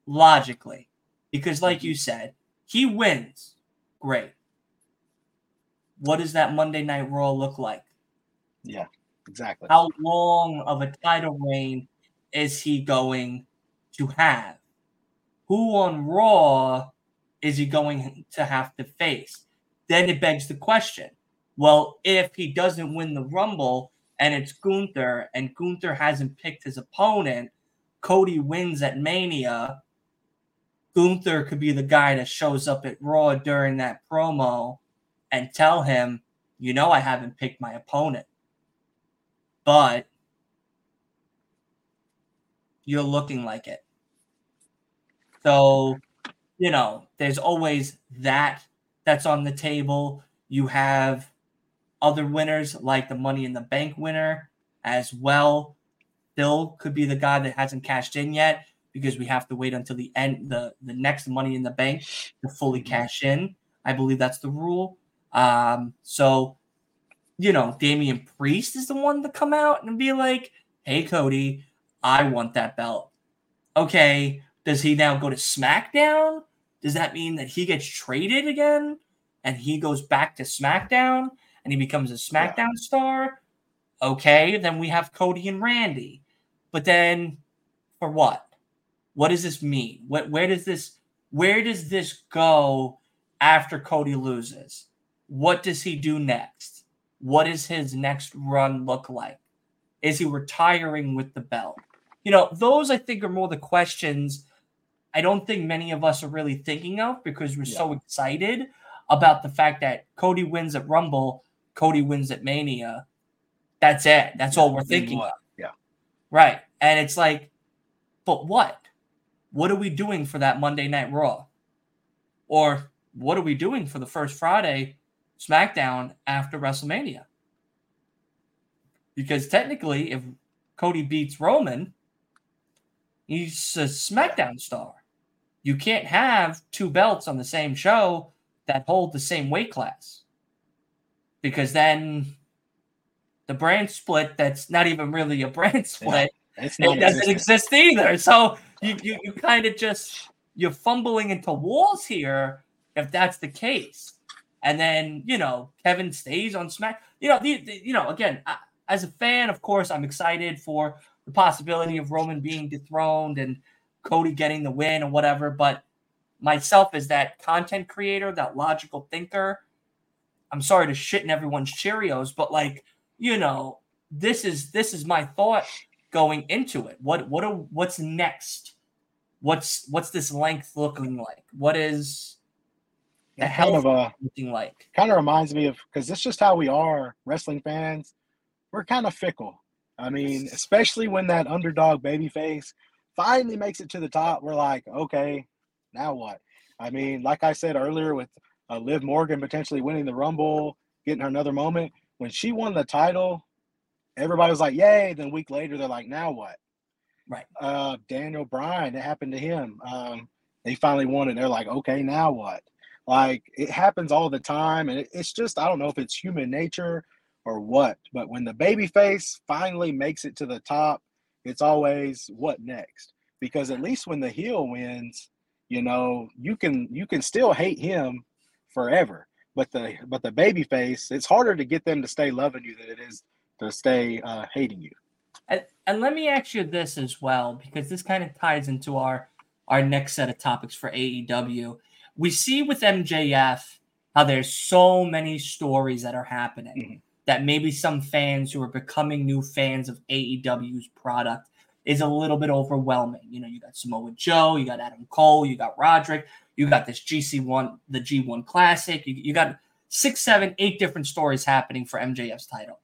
S2: logically? Because, like you said, he wins Great. What does that Monday Night Raw look like?
S3: Yeah, exactly.
S2: How long of a title reign is he going to have? Who on Raw is he going to have to face? Then it begs the question well, if he doesn't win the Rumble and it's Gunther and Gunther hasn't picked his opponent, Cody wins at Mania Gunther could be the guy that shows up at Raw during that promo and tell him, you know, I haven't picked my opponent, but you're looking like it. So, you know, there's always that that's on the table. You have other winners like the Money in the Bank winner as well. Still could be the guy that hasn't cashed in yet because we have to wait until the end the the next money in the bank to fully mm-hmm. cash in. I believe that's the rule. Um, so you know, Damian Priest is the one to come out and be like, "Hey, Cody, I want that belt." Okay, does he now go to SmackDown? Does that mean that he gets traded again and he goes back to SmackDown and he becomes a SmackDown yeah. star? Okay, then we have Cody and Randy. But then for what? What does this mean? What where does this where does this go after Cody loses? What does he do next? What does his next run look like? Is he retiring with the belt? You know, those I think are more the questions I don't think many of us are really thinking of because we're yeah. so excited about the fact that Cody wins at Rumble, Cody wins at Mania. That's it. That's yeah, all we're thinking of.
S3: Yeah.
S2: Right. And it's like, but what? what are we doing for that Monday Night Raw? Or what are we doing for the first Friday SmackDown after WrestleMania? Because technically, if Cody beats Roman, he's a SmackDown star. You can't have two belts on the same show that hold the same weight class. Because then the brand split that's not even really a brand split. Yeah, it doesn't exist either. So you you, you kind of just you're fumbling into walls here if that's the case. And then you know Kevin stays on Smack. You know the, the you know again I, as a fan, of course, I'm excited for the possibility of Roman being dethroned and Cody getting the win or whatever. But myself as that content creator, that logical thinker, I'm sorry to shit in everyone's Cheerios, but like you know this is this is my thought going into it. What what are, what's next what's what's this length looking like? What is
S3: the kind of a,
S2: looking like?
S3: Kind of reminds me of because it's just how we are wrestling fans. We're kind of fickle. I mean, especially when that underdog baby face finally makes it to the top, we're like, okay, now what? I mean, like I said earlier, with uh, Liv Morgan potentially winning the Rumble, getting her another moment. When she won the title, everybody was like, yay. Then a week later, they're like, now what?
S2: Right.
S3: Uh, Daniel Bryan, it happened to him. Um, they finally won it. They're like, okay, now what? Like it happens all the time, and it, it's just I don't know if it's human nature or what, but when the baby face finally makes it to the top, it's always what next? Because at least when the heel wins, you know, you can you can still hate him forever. But the but the baby face, it's harder to get them to stay loving you than it is to stay uh, hating you.
S2: And, and let me ask you this as well, because this kind of ties into our our next set of topics for AEW. We see with MJF how there's so many stories that are happening mm-hmm. that maybe some fans who are becoming new fans of AEW's product is a little bit overwhelming. You know, you got Samoa Joe, you got Adam Cole, you got Roderick, you got this GC1, the G1 Classic, you, you got six, seven, eight different stories happening for MJF's title.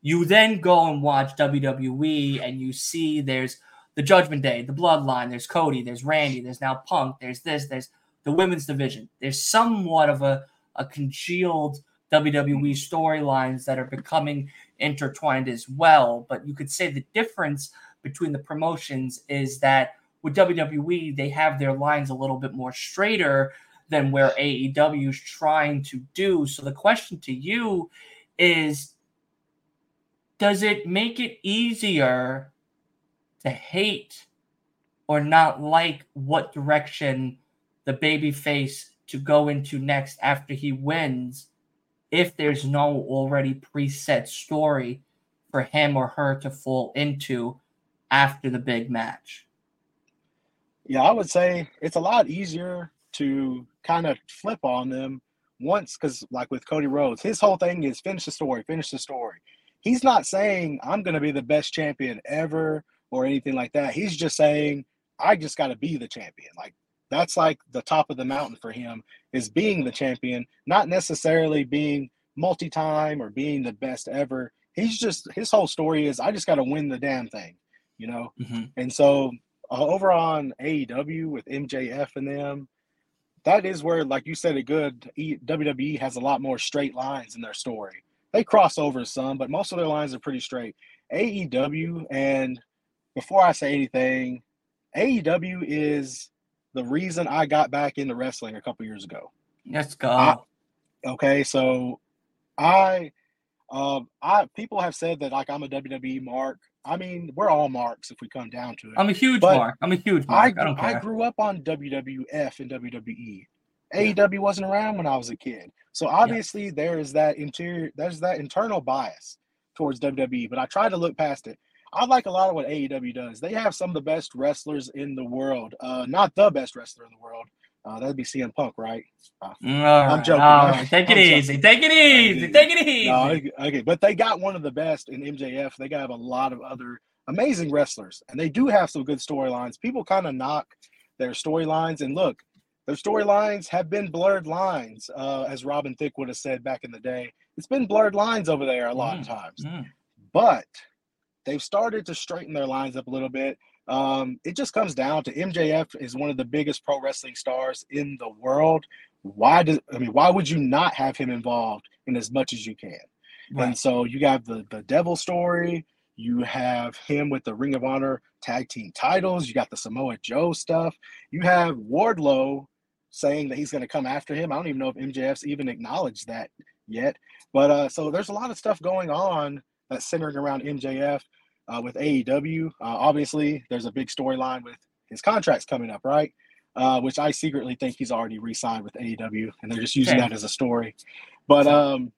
S2: You then go and watch WWE and you see there's the Judgment Day, the Bloodline, there's Cody, there's Randy, there's now Punk, there's this, there's the women's division. There's somewhat of a, a congealed WWE storylines that are becoming intertwined as well. But you could say the difference between the promotions is that with WWE, they have their lines a little bit more straighter than where AEW is trying to do. So the question to you is does it make it easier to hate or not like what direction the baby face to go into next after he wins if there's no already preset story for him or her to fall into after the big match?
S3: Yeah, I would say it's a lot easier to kind of flip on them once because, like with Cody Rhodes, his whole thing is finish the story, finish the story he's not saying I'm going to be the best champion ever or anything like that. He's just saying I just got to be the champion. Like that's like the top of the mountain for him is being the champion, not necessarily being multi-time or being the best ever. He's just his whole story is I just got to win the damn thing, you know. Mm-hmm. And so uh, over on AEW with MJF and them, that is where, like you said, a good. WWE has a lot more straight lines in their story they cross over some, but most of their lines are pretty straight. AEW, and before I say anything, AEW is the reason I got back into wrestling a couple years ago.
S2: Let's go. I,
S3: okay, so I, um, I people have said that like I'm a WWE mark. I mean, we're all marks if we come down to it.
S2: I'm a huge mark. I'm a huge mark. I, I,
S3: I grew up on WWF and WWE. AEW wasn't around when I was a kid. So obviously yeah. there is that interior, there's that internal bias towards WWE, but I try to look past it. I like a lot of what AEW does. They have some of the best wrestlers in the world. Uh, not the best wrestler in the world. Uh, that'd be CM Punk, right? Uh,
S2: I'm joking. Right. Take, it easy. Take it easy. Take it easy. No,
S3: okay, but they got one of the best in MJF. They got a lot of other amazing wrestlers, and they do have some good storylines. People kind of knock their storylines, and look, their storylines have been blurred lines, uh, as Robin Thicke would have said back in the day. It's been blurred lines over there a lot mm, of times, mm. but they've started to straighten their lines up a little bit. Um, it just comes down to MJF is one of the biggest pro wrestling stars in the world. Why does I mean why would you not have him involved in as much as you can? Right. And so you have the the devil story, you have him with the Ring of Honor tag team titles, you got the Samoa Joe stuff, you have Wardlow saying that he's going to come after him. I don't even know if MJF's even acknowledged that yet. But uh, so there's a lot of stuff going on that's centering around MJF uh, with AEW. Uh, obviously, there's a big storyline with his contracts coming up, right? Uh, which I secretly think he's already re-signed with AEW, and they're just using okay. that as a story. But um,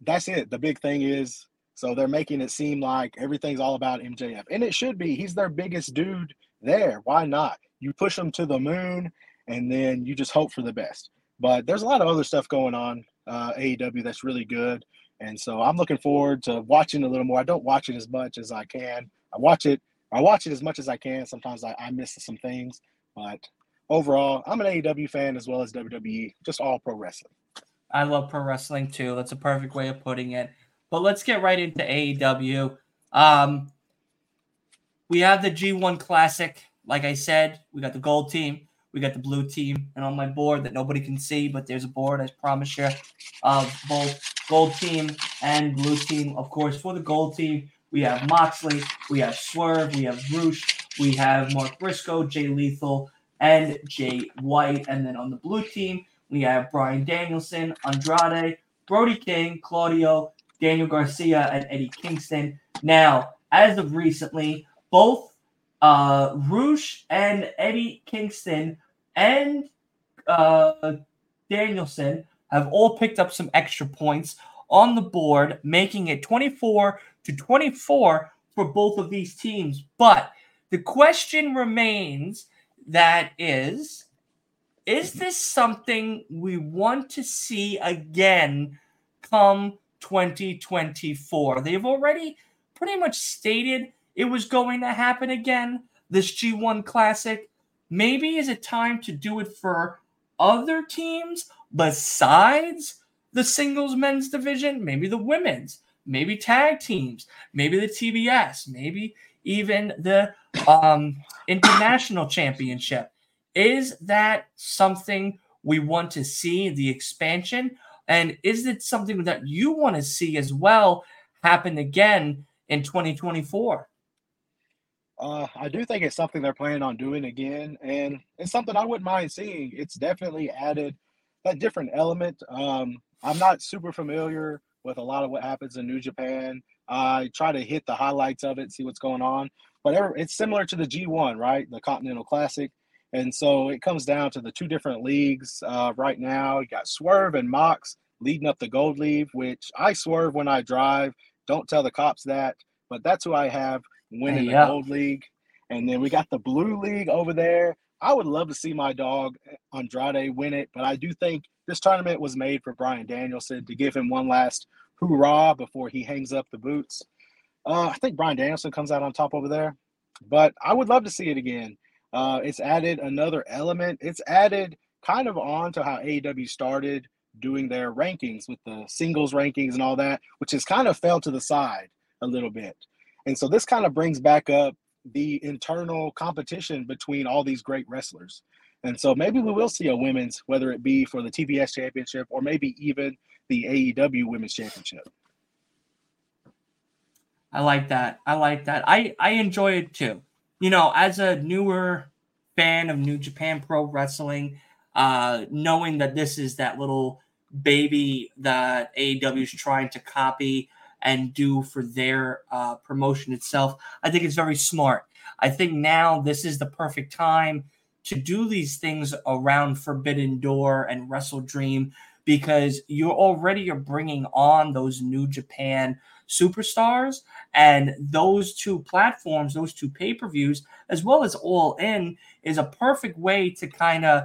S3: that's it. The big thing is, so they're making it seem like everything's all about MJF, and it should be. He's their biggest dude there. Why not? You push him to the moon and then you just hope for the best. But there's a lot of other stuff going on uh, AEW that's really good, and so I'm looking forward to watching a little more. I don't watch it as much as I can. I watch it I watch it as much as I can. Sometimes I, I miss some things, but overall, I'm an AEW fan as well as WWE, just all pro wrestling.
S2: I love pro wrestling too. That's a perfect way of putting it. But let's get right into AEW. Um, we have the G1 Classic. Like I said, we got the gold team, we got the blue team, and on my board that nobody can see, but there's a board, I promise you, of both gold team and blue team. Of course, for the gold team, we have Moxley, we have Swerve, we have Rush, we have Mark Briscoe, Jay Lethal, and Jay White. And then on the blue team, we have Bryan Danielson, Andrade, Brody King, Claudio, Daniel Garcia, and Eddie Kingston. Now, as of recently, both uh, Rush and Eddie Kingston and uh, Danielson have all picked up some extra points on the board, making it 24 to 24 for both of these teams. But the question remains that is is this something we want to see again come 2024? They've already pretty much stated it was going to happen again, this G1 Classic. Maybe is it time to do it for other teams besides the singles men's division? Maybe the women's, maybe tag teams, maybe the TBS, maybe even the um, international championship. Is that something we want to see, the expansion? And is it something that you want to see as well happen again in 2024?
S3: Uh, I do think it's something they're planning on doing again, and it's something I wouldn't mind seeing. It's definitely added that different element. Um, I'm not super familiar with a lot of what happens in New Japan. I try to hit the highlights of it, see what's going on. But it's similar to the G1, right? The Continental Classic. And so it comes down to the two different leagues uh, right now. You got Swerve and Mox leading up the Gold League, which I swerve when I drive. Don't tell the cops that, but that's who I have winning the Gold League. And then we got the Blue League over there. I would love to see my dog Andrade win it, but I do think this tournament was made for Bryan Danielson to give him one last hoorah before he hangs up the boots. Uh, I think Bryan Danielson comes out on top over there, but I would love to see it again. Uh, it's added another element. It's added kind of on to how AEW started doing their rankings with the singles rankings and all that, which has kind of fell to the side a little bit. And so this kind of brings back up the internal competition between all these great wrestlers. And so maybe we will see a women's, whether it be for the TBS championship or maybe even the AEW women's championship.
S2: I like that. I like that. I I enjoy it too. You know, as a newer fan of New Japan Pro Wrestling, uh, knowing that this is that little baby that AEW is trying to copy and do for their uh, promotion itself, I think it's very smart. I think now this is the perfect time to do these things around Forbidden Door and Wrestle Dream because you already are bringing on those New Japan superstars and those two platforms those two pay-per-views as well as all in is a perfect way to kind of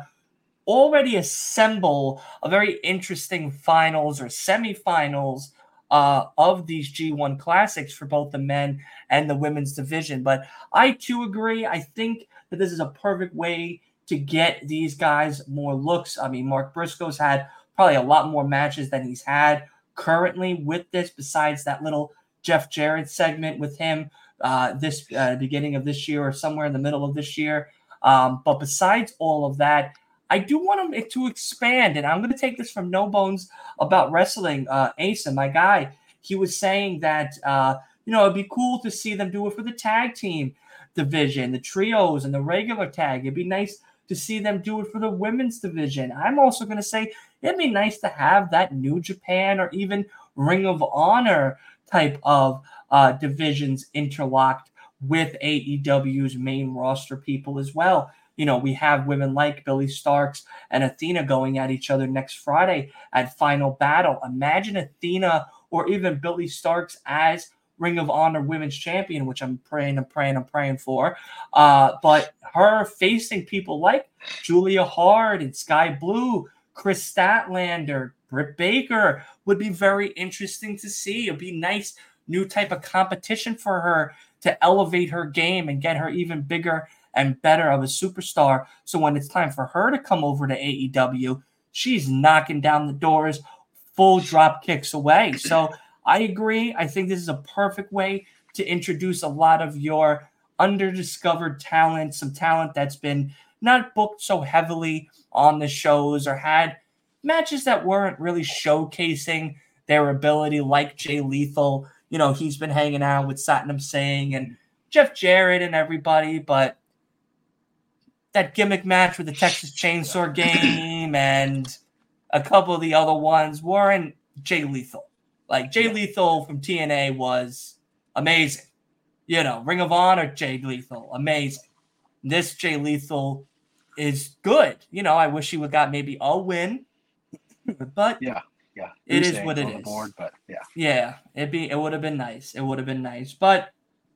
S2: already assemble a very interesting finals or semifinals uh, of these G1 classics for both the men and the women's division. But I too agree. I think that this is a perfect way to get these guys more looks. I mean, Mark Briscoe's had probably a lot more matches than he's had currently with this, besides that little Jeff Jarrett segment with him uh, this uh, beginning of this year or somewhere in the middle of this year. Um, but besides all of that, I do want them to expand, and I'm going to take this from No Bones about wrestling. Uh, Asa, my guy, he was saying that uh, you know it'd be cool to see them do it for the tag team division, the trios, and the regular tag. It'd be nice to see them do it for the women's division. I'm also going to say it'd be nice to have that New Japan or even Ring of Honor type of uh, divisions interlocked with AEW's main roster people as well. You know, we have women like Billie Starkz and Athena going at each other next Friday at Final Battle. Imagine Athena or even Billie Starkz as Ring of Honor Women's Champion, which I'm praying, I'm praying, I'm praying for. Uh, but her facing people like Julia Hart and Skye Blue, Kris Statlander, Britt Baker would be very interesting to see. It'd be nice new type of competition for her to elevate her game and get her even bigger and better of a superstar. So when it's time for her to come over to AEW, she's knocking down the doors, full drop kicks away. So I agree. I think this is a perfect way to introduce a lot of your underdiscovered talent, some talent that's been not booked so heavily on the shows or had matches that weren't really showcasing their ability, like Jay Lethal. You know, he's been hanging out with Satnam Singh and Jeff Jarrett and everybody, but that gimmick match with the Texas Chainsaw Game and a couple of the other ones weren't Jay Lethal. Like Jay Lethal from TNA was amazing. You know, Ring of Honor Jay Lethal, amazing. This Jay Lethal is good. You know, I wish he would got maybe a win, but
S3: yeah, yeah,
S2: it is what it is.
S3: Board, but yeah,
S2: yeah, it be it would have been nice. It would have been nice, but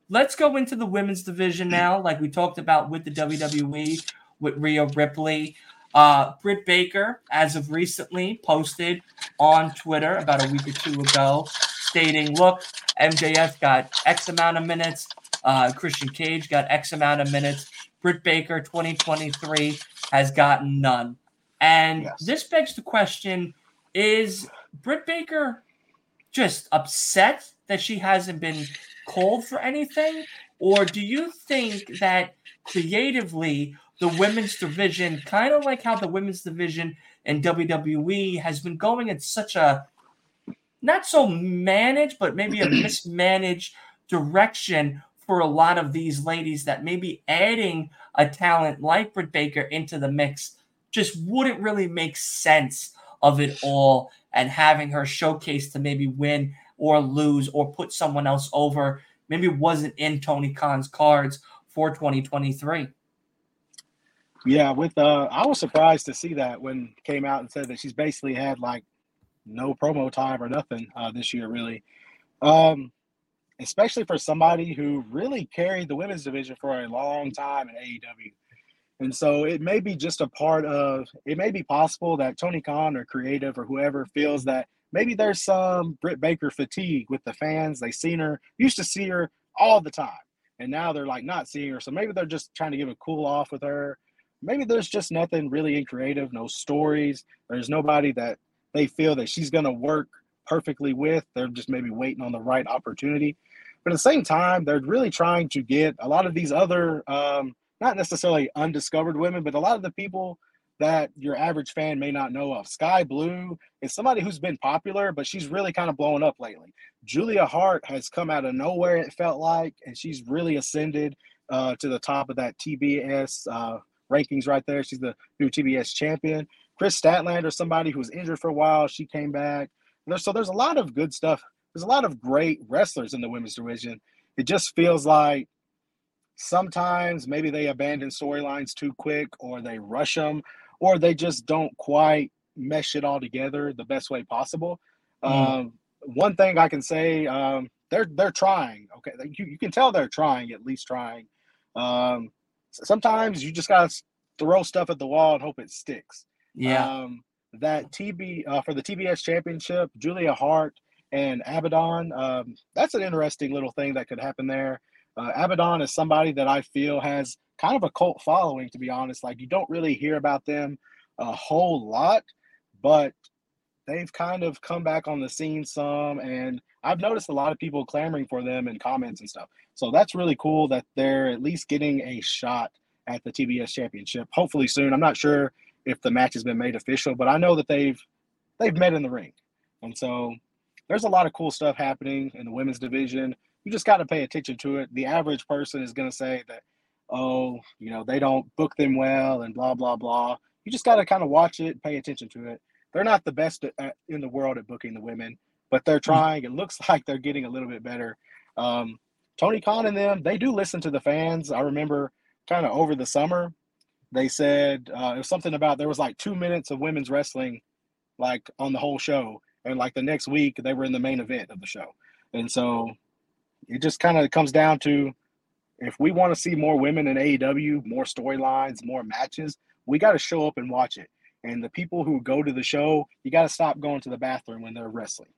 S2: let's go into the women's division now, like we talked about with the WWE with Rhea Ripley. Uh, Britt Baker, as of recently, posted on Twitter about a week or two ago, stating, "Look, MJF got X amount of minutes. Uh, Christian Cage got X amount of minutes. Britt Baker 2023 has gotten none. And yes. this begs the question is Britt Baker just upset that she hasn't been called for anything? Or do you think that creatively the women's division, kind of like how the women's division in WWE has been going in such a not so managed, but maybe a [CLEARS THROAT] mismanaged direction for a lot of these ladies that maybe adding a talent like Britt Baker into the mix just wouldn't really make sense of it all and having her showcase to maybe win or lose or put someone else over maybe it wasn't in Tony Khan's cards for 2023.
S3: Yeah, with uh I was surprised to see that when came out and said that she's basically had like no promo time or nothing uh, this year really. Um especially for somebody who really carried the women's division for a long time in AEW. And so it may be just a part of it may be possible that Tony Khan or creative or whoever feels that maybe there's some Britt Baker fatigue with the fans. They seen her, used to see her all the time. And now they're like not seeing her. So maybe they're just trying to give a cool off with her. Maybe there's just nothing really in creative, no stories. There's nobody that they feel that she's gonna work perfectly with. They're just maybe waiting on the right opportunity. But at the same time, they're really trying to get a lot of these other, um, not necessarily undiscovered women, but a lot of the people that your average fan may not know of. Skye Blue is somebody who's been popular, but she's really kind of blowing up lately. Julia Hart has come out of nowhere, it felt like, and she's really ascended uh, to the top of that TBS uh, rankings right there. She's the new TBS champion. Kris Statlander, somebody who was injured for a while, she came back. So there's a lot of good stuff there's a lot of great wrestlers in the women's division. It just feels like sometimes maybe they abandon storylines too quick or they rush them or they just don't quite mesh it all together the best way possible. Mm. Um, one thing I can say, um, they're they're trying. Okay, you, you can tell they're trying, at least trying. Um, sometimes you just gotta throw stuff at the wall and hope it sticks.
S2: Yeah.
S3: Um, that TB uh, for the TBS championship, Julia Hart and Abaddon. Um, that's an interesting little thing that could happen there. Uh, Abaddon is somebody that I feel has kind of a cult following, to be honest. Like you don't really hear about them a whole lot, but they've kind of come back on the scene some, and I've noticed a lot of people clamoring for them in comments and stuff. So that's really cool that they're at least getting a shot at the TBS championship. Hopefully soon. I'm not sure if the match has been made official, but I know that they've they've met in the ring. And so there's a lot of cool stuff happening in the women's division. You just got to pay attention to it. The average person is going to say that, oh, you know, they don't book them well and blah, blah, blah. You just got to kind of watch it, pay attention to it. They're not the best at, in the world at booking the women, but they're mm-hmm. trying. It looks [LAUGHS] like they're getting a little bit better. Um, Tony Khan and them, they do listen to the fans. I remember kind of over the summer, they said uh, it was something about there was like two minutes of women's wrestling, like on the whole show and like the next week they were in the main event of the show. And so it just kind of comes down to if we want to see more women in AEW, more storylines, more matches, we got to show up and watch it. And the people who go to the show, you got to stop going to the bathroom when they're wrestling.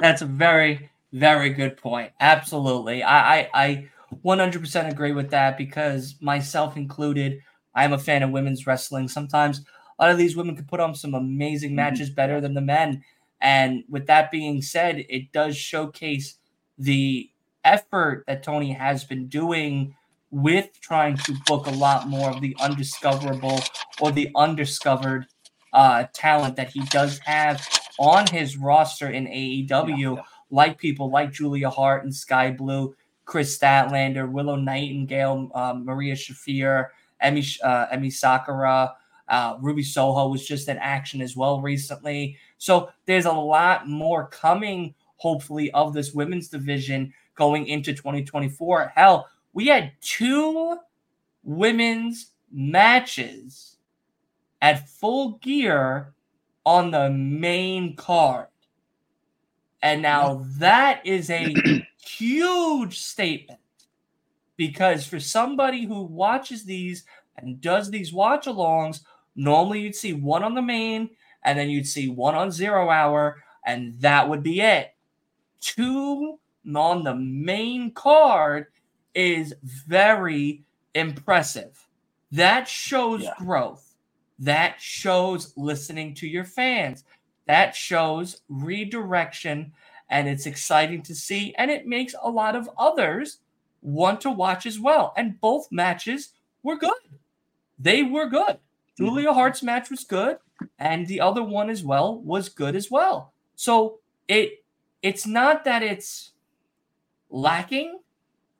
S2: That's a very, Very good point. Absolutely. I, I, I 100% agree with that because myself included, I'm a fan of women's wrestling. Sometimes a lot of these women can put on some amazing mm-hmm. matches better than the men. And with that being said, it does showcase the effort that Tony has been doing with trying to book a lot more of the undiscoverable or the undiscovered uh, talent that he does have on his roster in AEW, yeah, yeah. like people like Julia Hart and Skye Blue, Kris Statlander, Willow Nightingale, um, Marina Shafir, Emi, uh, Emi Sakura, uh, Ruby Soho was just in action as well recently. So there's a lot more coming, hopefully, of this women's division going into 2024. Hell, we had two women's matches at full gear on the main card. And now that is a [CLEARS THROAT] huge statement because for somebody who watches these and does these watch alongs, normally you'd see one on the main and then you'd see one on zero hour, and that would be it. Two on the main card is very impressive. That shows yeah. growth. That shows listening to your fans. That shows redirection. And it's exciting to see. And it makes a lot of others want to watch as well. And both matches were good. They were good. Mm-hmm. Julia Hart's match was good. And the other one as well was good as well. So it it's not that it's lacking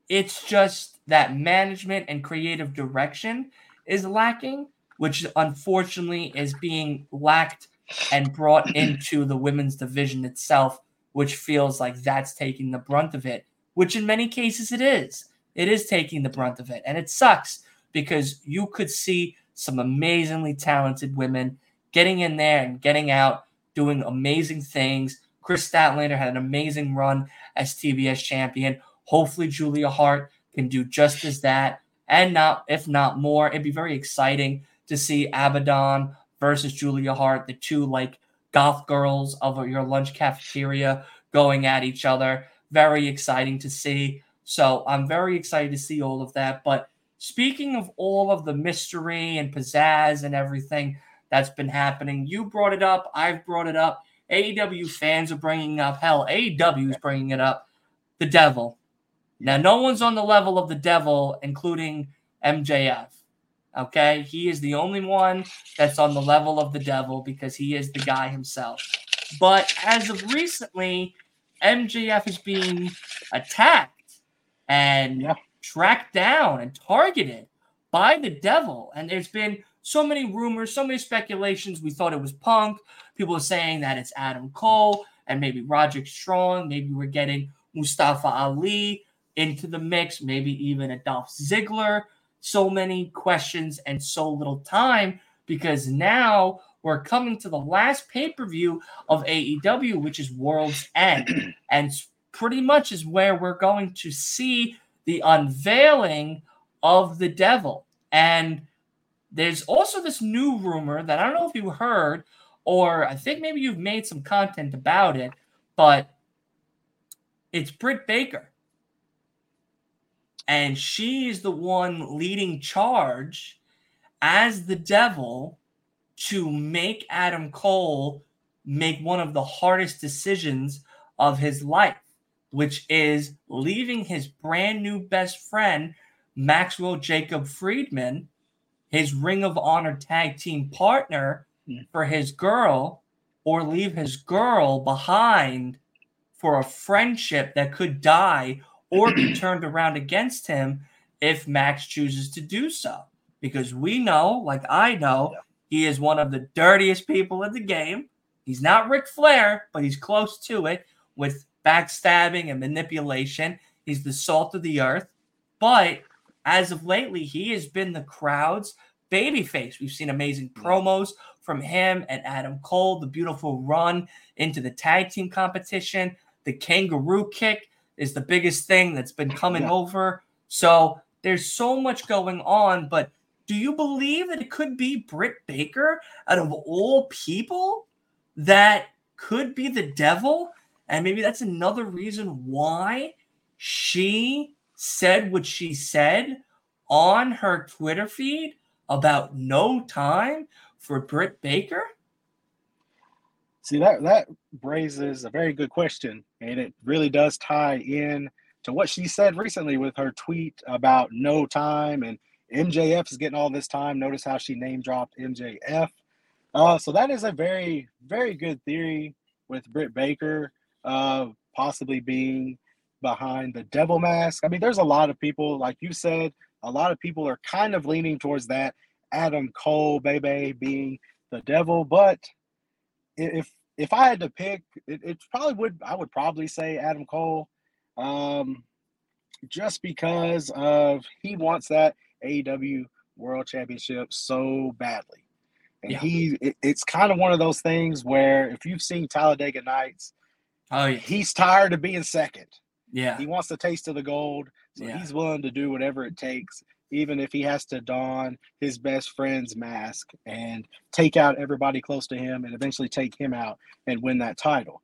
S2: it's just that management and creative direction is lacking, which unfortunately is being lacked and brought [CLEARS THROAT] into the women's division itself, which feels like that's taking the brunt of it, which in many cases it is. It is taking the brunt of it. And it sucks because you could see some amazingly talented women getting in there and getting out, doing amazing things. Kris Statlander had an amazing run as TBS champion. Hopefully, Julia Hart can do just as that, and not if not more. It'd be very exciting to see Abaddon versus Julia Hart, the two like goth girls of your lunch cafeteria going at each other. Very exciting to see. So I'm very excited to see all of that. But speaking of all of the mystery and pizzazz and everything that's been happening, you brought it up. I've brought it up. AEW fans are bringing up. Hell, AEW is bringing it up. The devil. Now, no one's on the level of the devil, including MJF. Okay. He is the only one that's on the level of the devil because he is the guy himself. But as of recently, MJF is being attacked and yeah. tracked down and targeted by the devil. And there's been so many rumors, so many speculations. We thought it was Punk. People are saying that it's Adam Cole and maybe Roderick Strong. Maybe we're getting Mustafa Ali into the mix, maybe even a Dolph Ziggler. So many questions and so little time because now we're coming to the last pay per view of AEW, which is World's [CLEARS THROAT] End. and pretty much is where we're going to see the unveiling of the devil. And there's also this new rumor that I don't know if you heard, or I think maybe you've made some content about it, but it's Britt Baker and she's the one leading charge as the devil to make Adam Cole make one of the hardest decisions of his life, which is leaving his brand new best friend, Maxwell Jacob Friedman, his Ring of Honor tag team partner. Mm. for his girl, or leave his girl behind for a friendship that could die or be [CLEARS THROAT] turned around against him if Max chooses to do so. Because we know, like I know, he is one of the dirtiest people in the game. He's not Ric Flair, but he's close to it with backstabbing and manipulation. He's the salt of the earth. But as of lately, he has been the crowd's babyface. We've seen amazing mm. promos from him and Adam Cole, the beautiful run into the tag team competition, the kangaroo kick is the biggest thing that's been coming yeah. over. So there's so much going on, but do you believe that it could be Britt Baker out of all people that could be the devil And maybe that's another reason why she said what she said on her Twitter feed about no time for Britt Baker?
S3: See that that raises a very good question, and it really does tie in to what she said recently with her tweet about no time and MJF is getting all this time. Notice how she name dropped MJF. Uh, so that is a very very good theory with Britt Baker uh, possibly being behind the devil mask. I mean, there's a lot of people, like you said, a lot of people are kind of leaning towards that Adam Cole, baby, being the devil. But if if I had to pick, it, it probably would I would probably say Adam Cole, um, just because of he wants that AEW World Championship so badly, and yeah. he it, it's kind of one of those things where if you've seen Talladega Nights, oh yeah. he's tired of being second.
S2: Yeah.
S3: He wants the taste of the gold. So yeah. he's willing to do whatever it takes, even if he has to don his best friend's mask and take out everybody close to him and eventually take him out and win that title.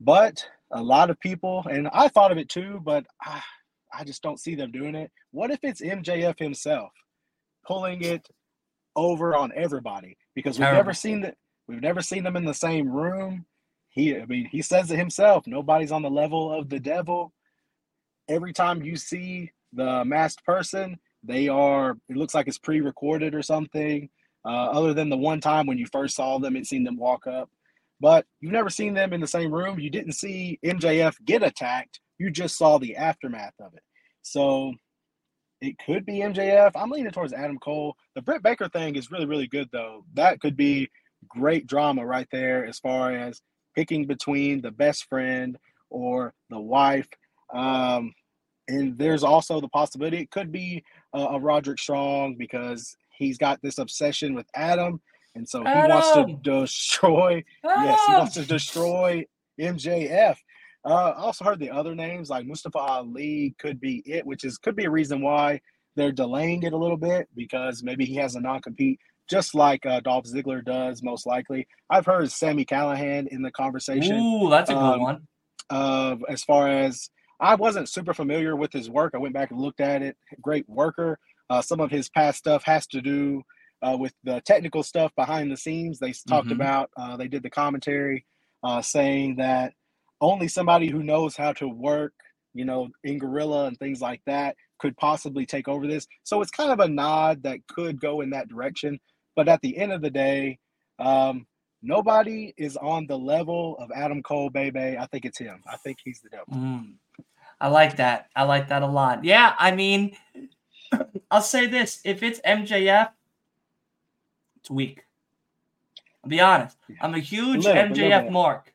S3: But a lot of people, and I thought of it too, but I, I just don't see them doing it. What if it's MJF himself pulling it over on everybody? Because we've never seen that. We've never seen them in the same room he, I mean, he says it himself. Nobody's on the level of the devil. Every time you see the masked person, they are. It looks like it's pre-recorded or something. Uh, other than the one time when you first saw them and seen them walk up, but you've never seen them in the same room. You didn't see MJF get attacked. You just saw the aftermath of it. So it could be MJF. I'm leaning towards Adam Cole. The Britt Baker thing is really, really good though. That could be great drama right there as far as picking between the best friend or the wife. Um, and there's also the possibility it could be a, a Roderick Strong because he's got this obsession with Adam, and so he Adam. wants to destroy. Adam. [LAUGHS] Yes, he wants to destroy MJF. Uh, I also heard the other names like Mustafa Ali could be it, which is could be a reason why they're delaying it a little bit because maybe he has a non compete just like uh, Dolph Ziggler does, most likely. I've heard Sami Callihan in the conversation.
S2: Ooh, that's a good um, one.
S3: Uh, as far as I wasn't super familiar with his work, I went back and looked at it. Great worker. Uh, some of his past stuff has to do uh, with the technical stuff behind the scenes. They talked mm-hmm. about, uh, they did the commentary uh, saying that only somebody who knows how to work, you know, in Gorilla and things like that could possibly take over this. So it's kind of a nod that could go in that direction. But at the end of the day, um, nobody is on the level of Adam Cole, baby. I think it's him. I think he's the devil.
S2: Mm. I like that. I like that a lot. Yeah, I mean, I'll say this: if it's MJF, it's weak. I'll be honest. I'm a huge little, MJF mark.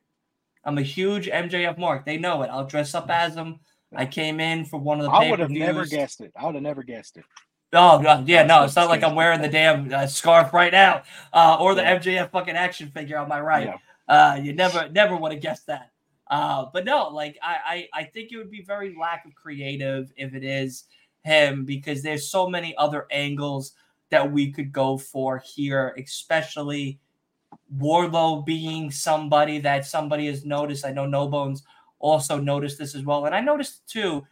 S2: I'm a huge MJF mark. They know it. I'll dress up as him. I came in for one of the.
S3: I would have never guessed it. I would have never guessed it.
S2: Oh god, yeah, no, it's not like I'm wearing the damn uh, scarf right now, uh, or the MJF fucking action figure on my right. Yeah. Uh, you never, never would have guessed that. Uh, but no, like I, I, I think it would be very lack of creative if it is him because there's so many other angles that we could go for here, especially Wardlow being somebody that somebody has noticed. I know No Bones also noticed this as well, and I noticed too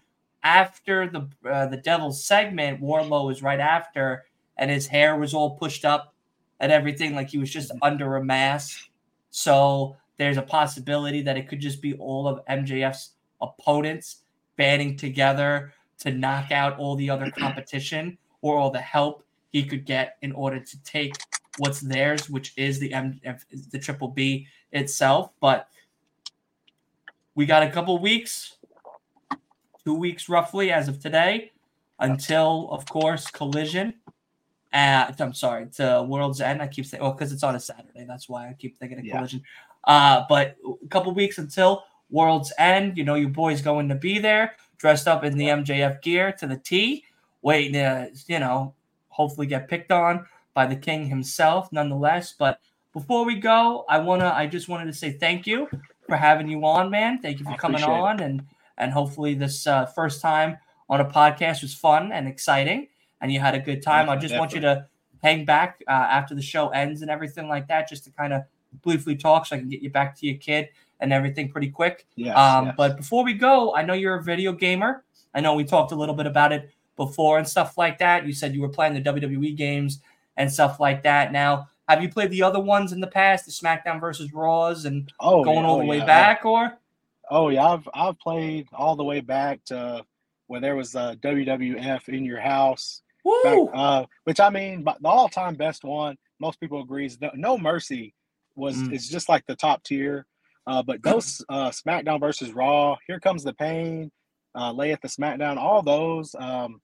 S2: after the uh, the Devil's segment, Wardlow was right after, and his hair was all pushed up and everything, like he was just under a mask. So there's a possibility that it could just be all of MJF's opponents banding together to knock out all the other [CLEARS THROAT] competition or all the help he could get in order to take what's theirs, which is the M the Triple B itself. But we got a couple weeks two weeks roughly as of today, until of course collision. At I'm sorry, to World's End. I keep saying, well, because it's on a Saturday. That's why I keep thinking of yeah. collision. Uh, but a couple weeks until World's End. You know, your boy's going to be there, dressed up in the MJF gear to the T, waiting to, you know, hopefully get picked on by the King himself, nonetheless. But before we go, I wanna, I just wanted to say thank you for having you on, man. Thank you for coming on
S3: it.
S2: and and hopefully this uh, first time on a podcast was fun and exciting, and you had a good time. Yeah, I just definitely. want you to hang back uh, after the show ends and everything like that, just to kind of briefly talk, so I can get you back to your kid and everything pretty quick.
S3: Yeah.
S2: Um,
S3: yes.
S2: But before we go, I know you're a video gamer. I know we talked a little bit about it before and stuff like that. You said you were playing the WWE games and stuff like that. Now, have you played the other ones in the past, the SmackDown versus Raws, and
S3: oh,
S2: going
S3: yeah,
S2: all
S3: oh,
S2: the way
S3: yeah.
S2: back, or?
S3: Oh yeah, I've I've played all the way back to when there was a WWF in your house. Back, uh, which I mean, the all-time best one, most people agree, is No, no Mercy was
S2: Mm.
S3: is just like the top tier. Uh, but those uh, SmackDown versus Raw, Here Comes the Pain, uh, Lay at the SmackDown, all those, um,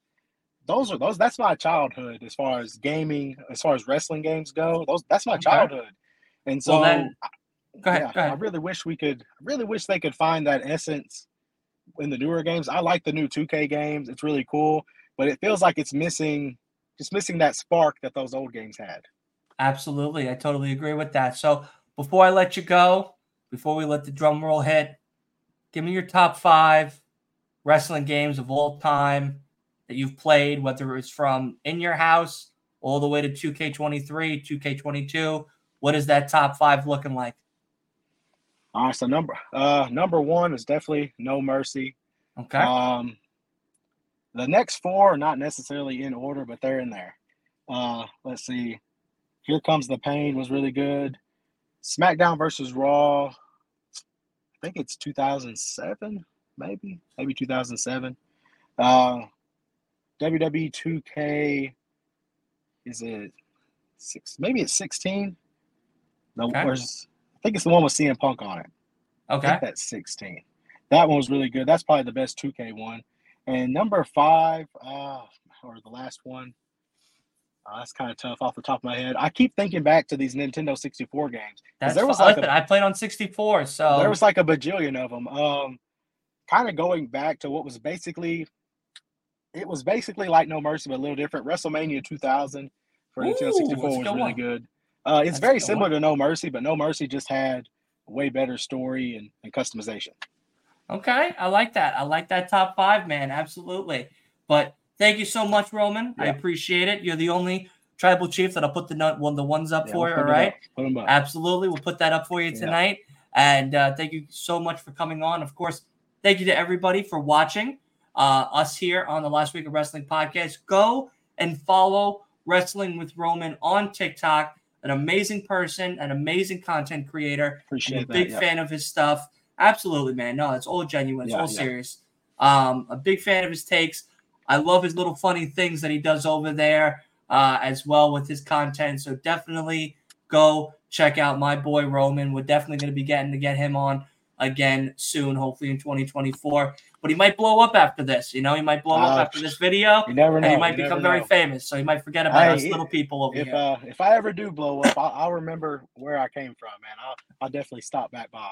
S3: those are those. That's my childhood as far as gaming, as far as wrestling games go. Those that's my childhood. And so,
S2: Well, then- Go ahead.
S3: yeah,
S2: go
S3: I really wish we could. I really wish they could find that essence in the newer games. I like the new 2K games. It's really cool, but it feels like it's missing, just missing that spark that those old games had.
S2: Absolutely. I totally agree with that. So before I let you go, before we let the drum roll hit, give me your top five wrestling games of all time that you've played, whether it's from in your house all the way to 2K23, 2K22. What is that top five looking like?
S3: All right, so number uh number one is definitely No Mercy.
S2: Okay.
S3: Um, the next four are not necessarily in order, but they're in there. Uh, let's see. Here comes the pain was really good. SmackDown versus Raw. I think it's 2007, maybe, maybe 2007. Uh, WWE 2K. Is it six? Maybe it's 16. No,
S2: Okay.
S3: where's I think it's the one with CM Punk on it. I
S2: okay.
S3: think that's 16. That one was really good. That's probably the best 2K one. And number five, uh, or the last one, uh, that's kind of tough off the top of my head. I keep thinking back to these Nintendo 64 games.
S2: That's
S3: there was like a,
S2: I played on 64, so
S3: there was like a bajillion of them. Um, kind of going back to what was basically, it was basically like No Mercy, but a little different. WrestleMania 2000 for Nintendo 64 was really good. Uh, it's
S2: That's
S3: very similar to No Mercy, but No Mercy just had way better story and, and customization.
S2: Okay, I like that. I like that top five, man. Absolutely. But thank you so much, Roman. I appreciate it. You're the only tribal chief that I'll put the nut one the ones up
S3: Yeah,
S2: for.
S3: we'll
S2: All right.
S3: up. Put 'em up.
S2: Absolutely. We'll put that up for you
S3: Yeah.
S2: tonight. And uh, thank you so much for coming on. Of course, thank you to everybody for watching uh, us here on the Last Week of Wrestling podcast. Go and follow Wrestling with Roman on TikTok. An amazing person, an amazing content creator. I'm
S3: Appreciate
S2: a
S3: that.
S2: big
S3: yeah.
S2: fan of his stuff. Absolutely, man. No, it's all genuine. It's
S3: Yeah,
S2: all
S3: yeah.
S2: serious. Um, a big fan of his takes. I love his little funny things that he does over there uh, as well with his content. So definitely go check out my boy Roman. We're definitely going to be getting to get him on again soon, hopefully in 2024. But he might blow up after this. You know, he might blow up
S3: Uh,
S2: after this video,
S3: You never
S2: and
S3: know.
S2: he might
S3: you
S2: become very famous. So he might forget about
S3: Hey,
S2: us
S3: it-
S2: little people over
S3: If
S2: here.
S3: uh, if I ever do blow up, I'll, I'll remember where I came from, man. I'll, I'll definitely stop back by.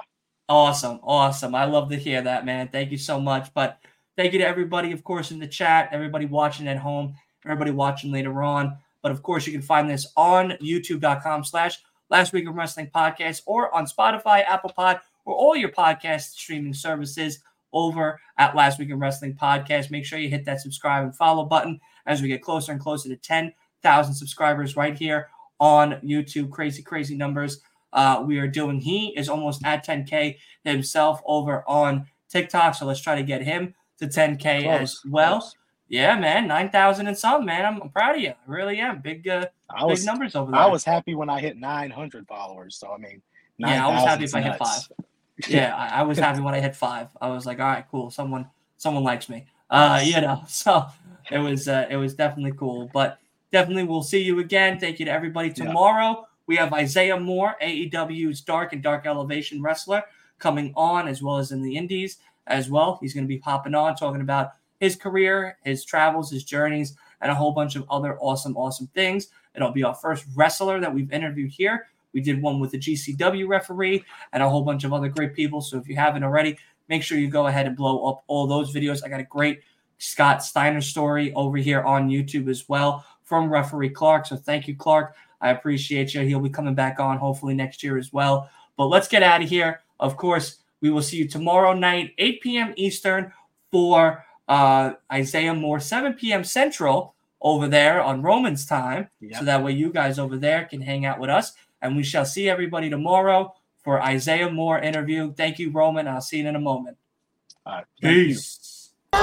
S2: Awesome. Awesome. I love to hear that, man. Thank you so much. But thank you to everybody, of course, in the chat, everybody watching at home, everybody watching later on. But of course, you can find this on youtube.com slash last week of wrestling podcast or on Spotify, Apple Pod, or all your podcast streaming services over at Last Week in Wrestling Podcast. Make sure you hit that subscribe and follow button as we get closer and closer to 10,000 subscribers right here on YouTube. Crazy, crazy numbers uh, we are doing. He is almost at 10K himself over on TikTok. So let's try to get him to 10K as well.
S3: close.
S2: Yeah, man, 9,000 and some, man. I'm, I'm proud of you. I really am. Big, uh,
S3: I
S2: big numbers over there.
S3: I was happy when I hit 900 followers. So I mean,
S2: Yeah, I was happy if I hit
S3: nuts.
S2: yeah, [LAUGHS] I, I was happy when I hit five. I was like, all right, cool. Someone, someone likes me. Uh, you know, [LAUGHS] so it was, uh, it was definitely cool. But definitely, we'll see you again. Thank you to everybody.
S3: Yeah.
S2: Tomorrow we have Isaiah Moore, AEW's Dark and Dark Elevation wrestler, coming on as well as in the Indies as well. He's going to be popping on talking about his career, his travels, his journeys, and a whole bunch of other awesome, awesome things. It'll be our first wrestler that we've interviewed here. We did one with the GCW referee and a whole bunch of other great people. So if you haven't already, make sure you go ahead and blow up all those videos. I got a great Scott Steiner story over here on YouTube as well from referee Clark. So thank you, Clark. I appreciate you. He'll be coming back on hopefully next year as well. But let's get out of here. Of course, we will see you tomorrow night, 8 p.m. Eastern, for uh, Isaiah Moore, 7 p.m. Central over there on Romans time.
S3: Yep.
S2: So that way you guys over there can hang out with us. And we shall see everybody tomorrow for Isaiah Moore interview. Thank you, Roman. I'll see you in a moment.
S3: All right.
S2: Peace.
S4: Peace.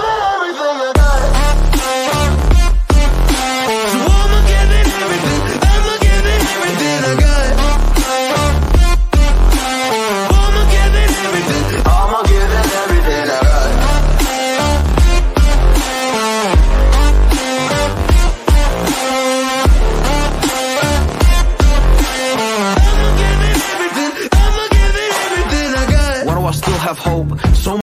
S4: hope. So